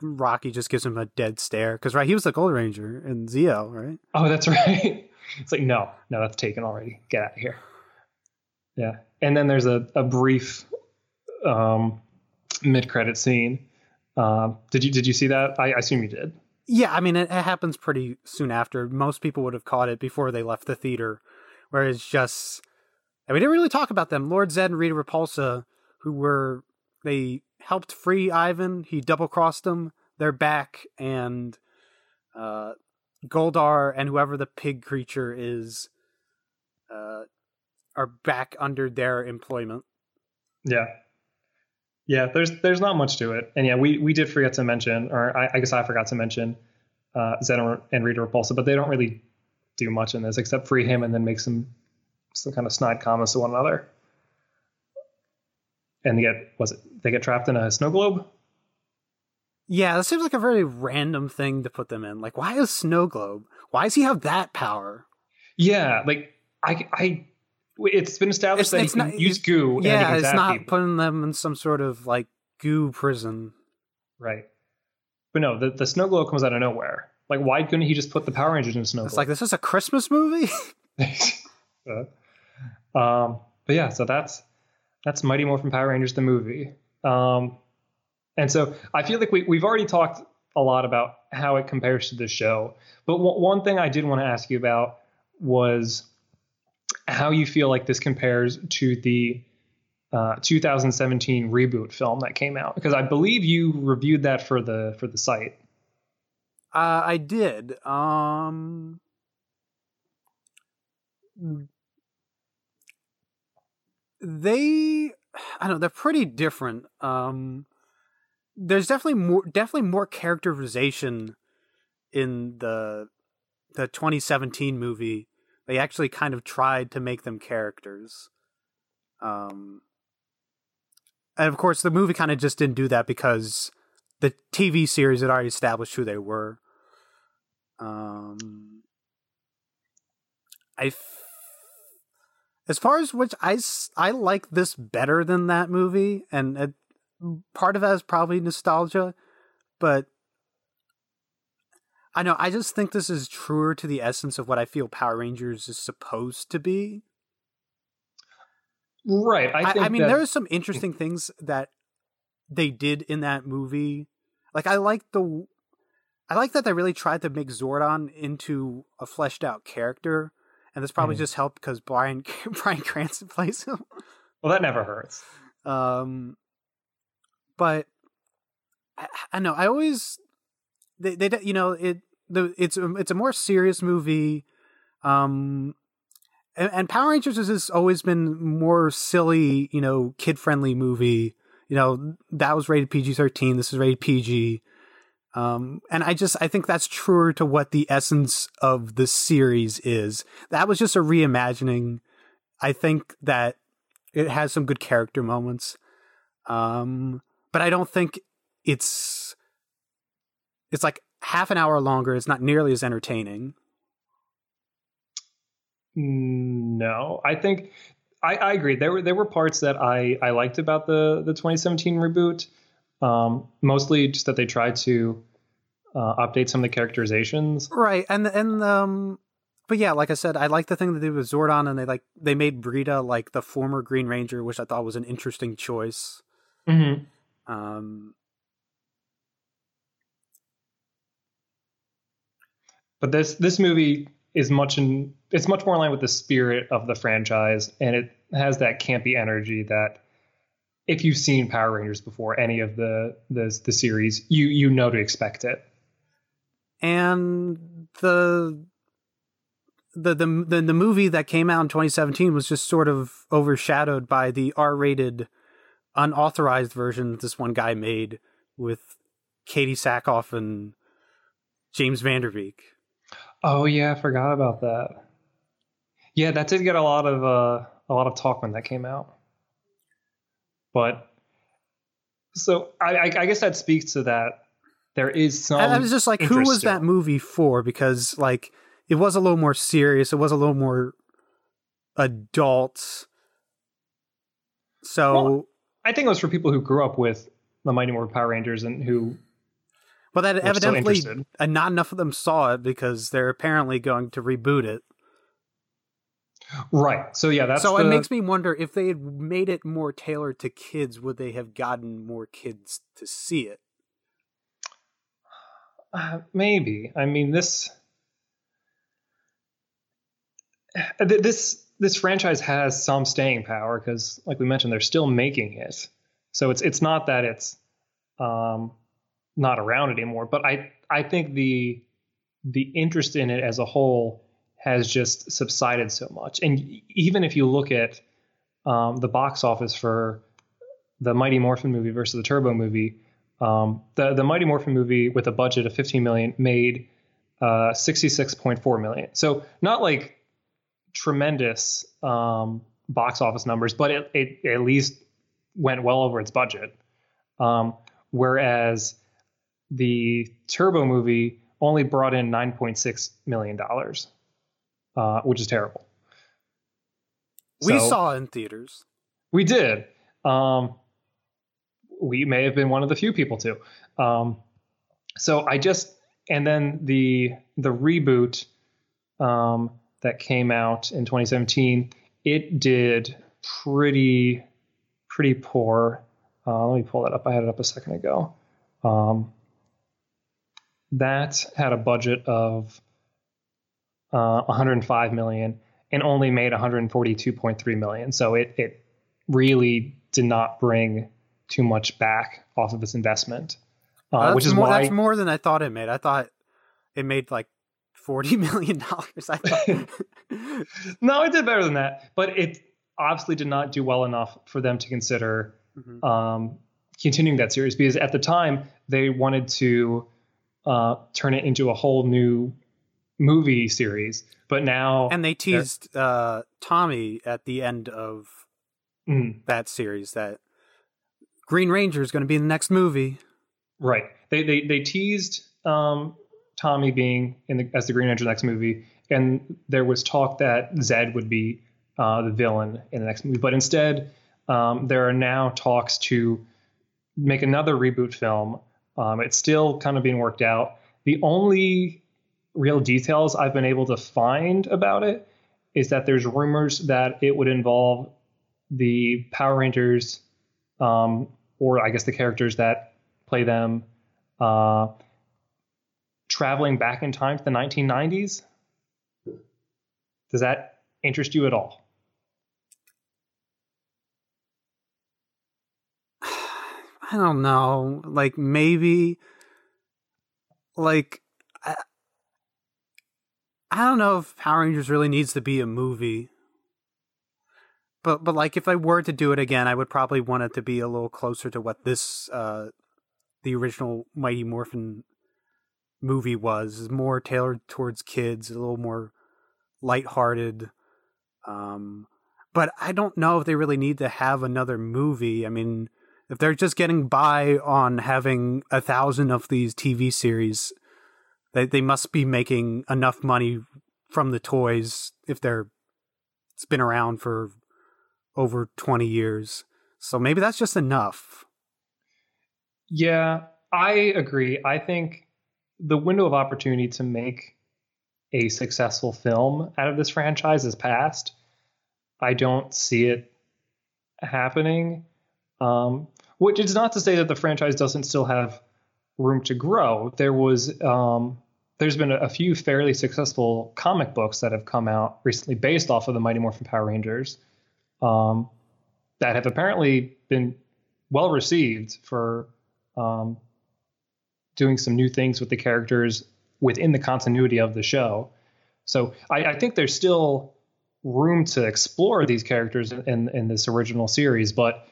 Rocky just gives him a dead stare because right, he was the Gold Ranger in Zeo, right? Oh, that's right. It's like no, no, that's taken already. Get out of here. Yeah, and then there's a a brief um, mid credit scene. Um, did you did you see that? I, I assume you did. Yeah, I mean, it, it happens pretty soon after. Most people would have caught it before they left the theater, where it's just. And we didn't really talk about them. Lord Zed and Rita Repulsa, who were. They helped free Ivan. He double crossed them. They're back. And uh, Goldar and whoever the pig creature is uh, are back under their employment. Yeah. Yeah, there's there's not much to it. And yeah, we, we did forget to mention, or I, I guess I forgot to mention uh, Zed and Rita Repulsa, but they don't really do much in this except free him and then make some some kind of snide comments to one another. And they get was it they get trapped in a snow globe? Yeah, that seems like a very random thing to put them in. Like, why is Snow Globe? Why does he have that power? Yeah, like I I it's been established It's- that it's he can not- use goo yeah, it's not people. putting them in some sort of like goo prison. right. But no, the, the snow globe comes out of nowhere. Like why couldn't he just put the Power Rangers in a snow It's globe? like this is a Christmas movie. Uh, um, but yeah, so that's that's Mighty Morphin Power Rangers the movie. Um, and so I feel like we we've already talked a lot about how it compares to the show. But w- one thing I did want to ask you about was how you feel like this compares to the uh, 2017 reboot film that came out because I believe you reviewed that for the for the site. uh, I did. Um, they I don't know, they're pretty different. Um there's definitely more definitely more characterization in the the 2017 movie. They actually kind of tried to make them characters. Um and of course the movie kind of just didn't do that because the TV series had already established who they were. Um I f- as far as which I, s- I like this better than that movie and it, part of that is probably nostalgia but i know i just think this is truer to the essence of what i feel power rangers is supposed to be Right. I, i, think I mean that- there are some interesting things that they did in that movie like i like the i like that they really tried to make zordon into a fleshed out character and this probably Mhm. just helped because bryan bryan cranston plays him well, that never hurts. um but I, I know i always they, they you know it the it's a, it's a more serious movie um and, and power rangers has always been more silly you know kid friendly movie. You know that was rated pg-13 this is rated pg um and i just i think that's truer to what the essence of the series is. That was just a reimagining. I think that it has some good character moments. Um but i don't think it's it's like half an hour longer it's not nearly as entertaining No, I think I, I agree. There were there were parts that I I liked about the the 2017 reboot. Um, mostly just that they tried to uh, update some of the characterizations. right and and um but yeah like i said i like the thing that they did with zordon and they like they made rita like the former green ranger which i thought was an interesting choice Mm-hmm. um But this this movie is much in it's much more in line with the spirit of the franchise, and it has that campy energy that if you've seen Power Rangers before, any of the the the series, you you know to expect it. and the the the the, the movie that came out in 2017 was just sort of overshadowed by the R-rated unauthorized version that this one guy made with Katee Sackhoff and James Van Der Beek. Oh yeah, I forgot about that. Yeah, that did get a lot of uh, a lot of talk when that came out. But so I, I, I guess that speaks to that. There is some. I, I was just like, who was that movie for? Because like it was a little more serious. It was a little more adult. So Well, I think it was for people who grew up with the Mighty Morphin Power Rangers and who Well, that were evidently uh, not enough of them saw it because they're apparently going to reboot it. Right. So yeah, that's so the, it makes me wonder if they had made it more tailored to kids, would they have gotten more kids to see it? Uh, maybe. I mean, this uh, this this franchise has some staying power because, like we mentioned, they're still making it. So it's it's not that it's um, not around anymore, but I I think the the interest in it as a whole has just subsided so much. And even if you look at um, the box office for the Mighty Morphin movie versus the Turbo movie, um, the the Mighty Morphin movie with a budget of 15 million made uh, 66.4 million. So not like tremendous um, box office numbers, but it, it at least went well over its budget. Um, whereas the Turbo movie only brought in 9.6 million dollars, uh, which is terrible. we So- saw in theaters. we did. Um, we may have been one of the few people to. Um, so I just and then the the reboot um, that came out in 2017, it did pretty pretty poor. Uh, let me pull that up. I had it up a second ago. Um, that had a budget of uh, 105 million and only made 142.3 million. So it it really did not bring too much back off of its investment, uh, which is more, why that's more than I thought it made. I thought it made like forty million dollars. I thought. no, it did better than that, but it obviously did not do well enough for them to consider Mhm. um, continuing that series because at the time they wanted to uh, turn it into a whole new movie series, but now and they teased uh, Tommy at the end of Mm, that series that Green Ranger is going to be in the next movie. right they they they teased um, Tommy being in the, as the Green Ranger next movie, and there was talk that Zedd would be uh, the villain in the next movie, but instead um, there are now talks to make another reboot film. Um, it's still kind of being worked out. The only real details I've been able to find about it is that there's rumors that it would involve the Power Rangers, um, or I guess the characters that play them, uh, traveling back in time to the 1990s. Does that interest you at all? I don't know. Like maybe, like I, I don't know if Power Rangers really needs to be a movie. But but like if I were to do it again, I would probably want it to be a little closer to what this uh the original Mighty Morphin movie was, more tailored towards kids, a little more lighthearted. Um but I don't know if they really need to have another movie. I mean, if they're just getting by on having a thousand of these TV series, they they must be making enough money from the toys if they're it's been around for over 20 years. So maybe that's just enough. Yeah, I agree. I think the window of opportunity to make a successful film out of this franchise is past. I don't see it happening. Um, which is not to say that the franchise doesn't still have room to grow. There was um, there's been a, few fairly successful comic books that have come out recently based off of the Mighty Morphin Power Rangers um, that have apparently been well received for um, doing some new things with the characters within the continuity of the show. So I, I think there's still room to explore these characters in, in this original series, but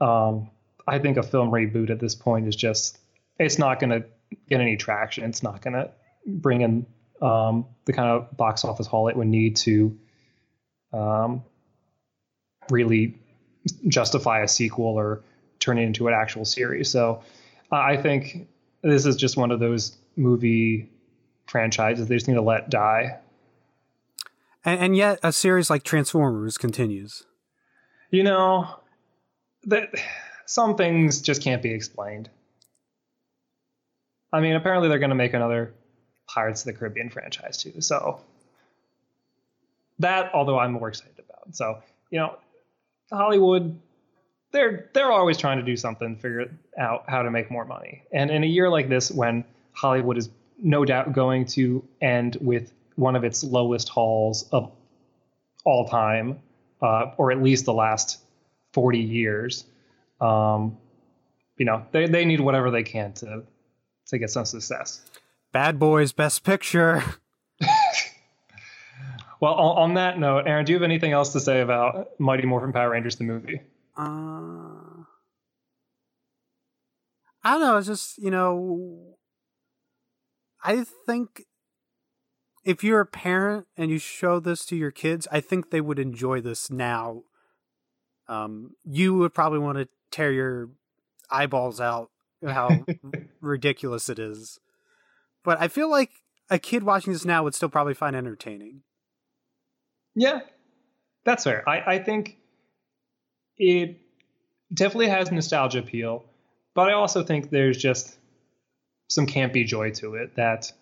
um, I think a film reboot at this point is just it's not going to get any traction. It's not going to bring in um, the kind of box office haul it would need to um, really justify a sequel or turn it into an actual series. So uh, I think this is just one of those movie franchises they just need to let die. And, and yet, a series like Transformers continues. You know, that some things just can't be explained. I mean, apparently they're going to make another Pirates of the Caribbean franchise too. So that, although I'm more excited about. So you know, Hollywood, they're they're always trying to do something, figure out how to make more money. And in a year like this, when Hollywood is no doubt going to end with one of its lowest hauls of all time, uh, or at least the last 40 years, um, you know, they, they need whatever they can to to get some success. Bad Boys Best Picture. Well, on, on that note, Aaron, do you have anything else to say about Mighty Morphin Power Rangers the movie? Uh, I don't know. It's just you know, I think if you're a parent and you show this to your kids, I think they would enjoy this now. Um, you would probably want to tear your eyeballs out how ridiculous it is. But I feel like a kid watching this now would still probably find entertaining. Yeah, that's fair. I, I think it definitely has nostalgia appeal, but I also think there's just some campy joy to it that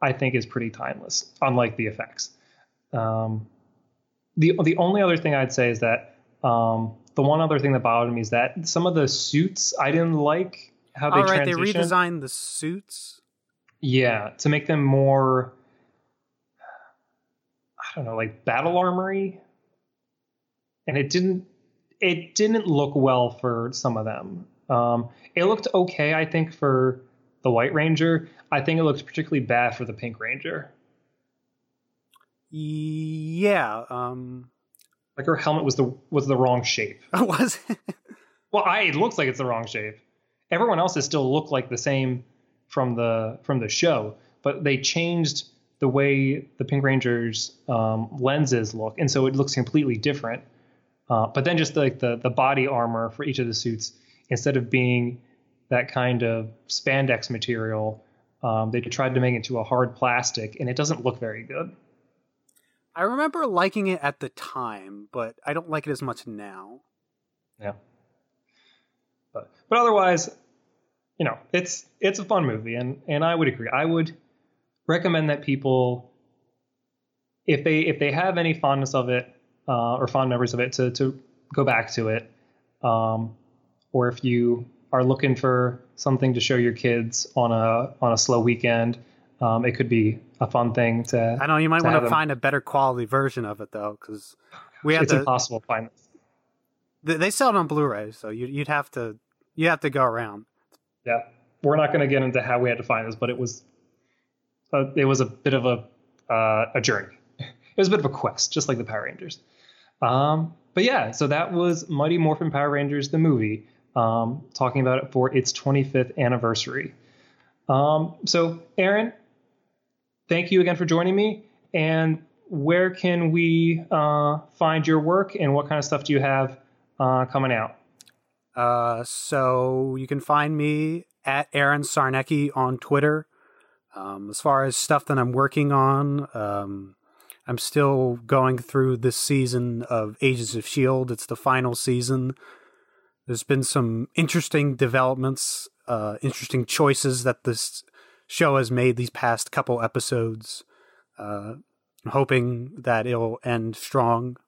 I think is pretty timeless, unlike the effects. Um, the the only other thing I'd say is that um, the one other thing that bothered me is that some of the suits I didn't like how they All right, they redesigned the suits. Yeah, to make them more I don't know, like battle armory. And it didn't it didn't look well for some of them. Um, it looked okay, I think, for the White Ranger. I think it looked particularly bad for the Pink Ranger. Yeah. Um, Like her helmet was the was the wrong shape. was it? Well, I it looks like it's the wrong shape. Everyone else's still look like the same from the from the show, but they changed the way the Pink Ranger's um, lenses look, and so it looks completely different. Uh, but then just like the the body armor for each of the suits, instead of being that kind of spandex material, um, they tried to make it into a hard plastic, and it doesn't look very good. I remember liking it at the time, but I don't like it as much now. Yeah. But but otherwise, you know, it's it's a fun movie, and and I would agree. I would recommend that people, if they if they have any fondness of it uh, or fond memories of it, to to go back to it, um, or if you are looking for something to show your kids on a on a slow weekend, um, it could be a fun thing to. I know you might to want to them- find a better quality version of it though, because we have It's to. impossible to find. They they sell it on Blu-ray, so you, you'd have to you have to go around. Yeah, we're not going to get into how we had to find this, but it was uh, it was a bit of a uh, a journey. It was a bit of a quest, just like the Power Rangers. Um, but yeah, so that was Mighty Morphin Power Rangers the movie, um, talking about it for its 25th anniversary. Um, so Aaron, thank you again for joining me. And where can we uh, find your work, and what kind of stuff do you have uh, coming out? Uh, so you can find me at Aaron Sarnecky on Twitter. Um, as far as stuff that I'm working on, um, I'm still going through this season of Agents of Shield. It's the final season. There's been some interesting developments, uh, interesting choices that this show has made these past couple episodes. Uh, hoping that it'll end strong.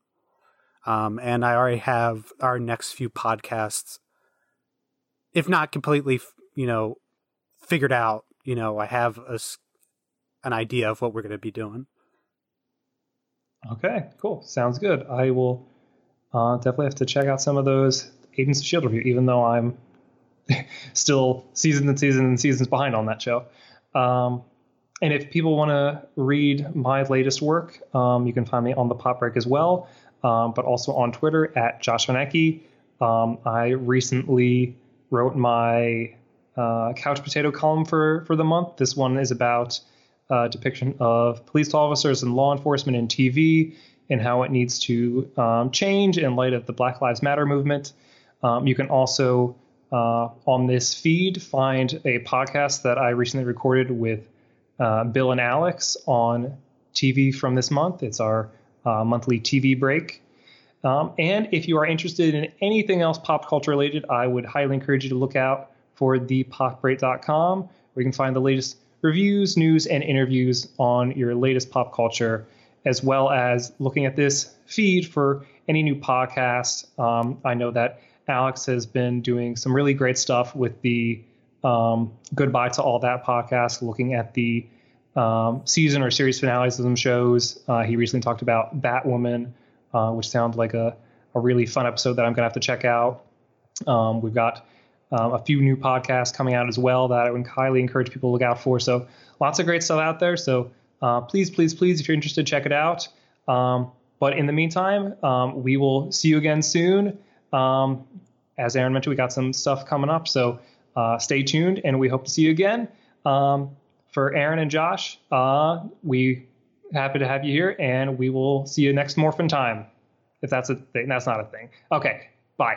Um, and I already have our next few podcasts, if not completely, you know, figured out. You know, I have a an idea of what we're going to be doing. Okay, cool. Sounds good. I will uh, definitely have to check out some of those Agents of Shield review, even though I'm still season and season and seasons behind on that show. Um, and if people want to read my latest work, um, you can find me on the Pop Break as well, um, but also on Twitter at Josh Sarnecky. Um, I recently wrote my uh, couch potato column for for the month. This one is about uh, depiction of police officers and law enforcement in TV and how it needs to um, change in light of the Black Lives Matter movement. Um, you can also, uh, on this feed, find a podcast that I recently recorded with uh, Bill and Alex on TV from this month. It's our uh, monthly TV break. Um, and if you are interested in anything else pop culture related, I would highly encourage you to look out for thepopbreak.com, where you can find the latest reviews, news, and interviews on your latest pop culture, as well as looking at this feed for any new podcasts. Um, I know that Alex has been doing some really great stuff with the um, Goodbye to All That podcast, looking at the um, season or series finales of some shows. Uh, he recently talked about Batwoman, uh, which sounds like a, a really fun episode that I'm going to have to check out. Um, we've got um, a few new podcasts coming out as well that I would highly encourage people to look out for. So lots of great stuff out there. So uh, please, please, please, if you're interested, check it out. Um, but in the meantime, um, we will see you again soon. Um, as Aaron mentioned, we got some stuff coming up. So uh, stay tuned, and we hope to see you again. Um, for Aaron and Josh, uh, we happy to have you here, and we will see you next Morphin time. If that's a thing, that's not a thing. Okay, bye.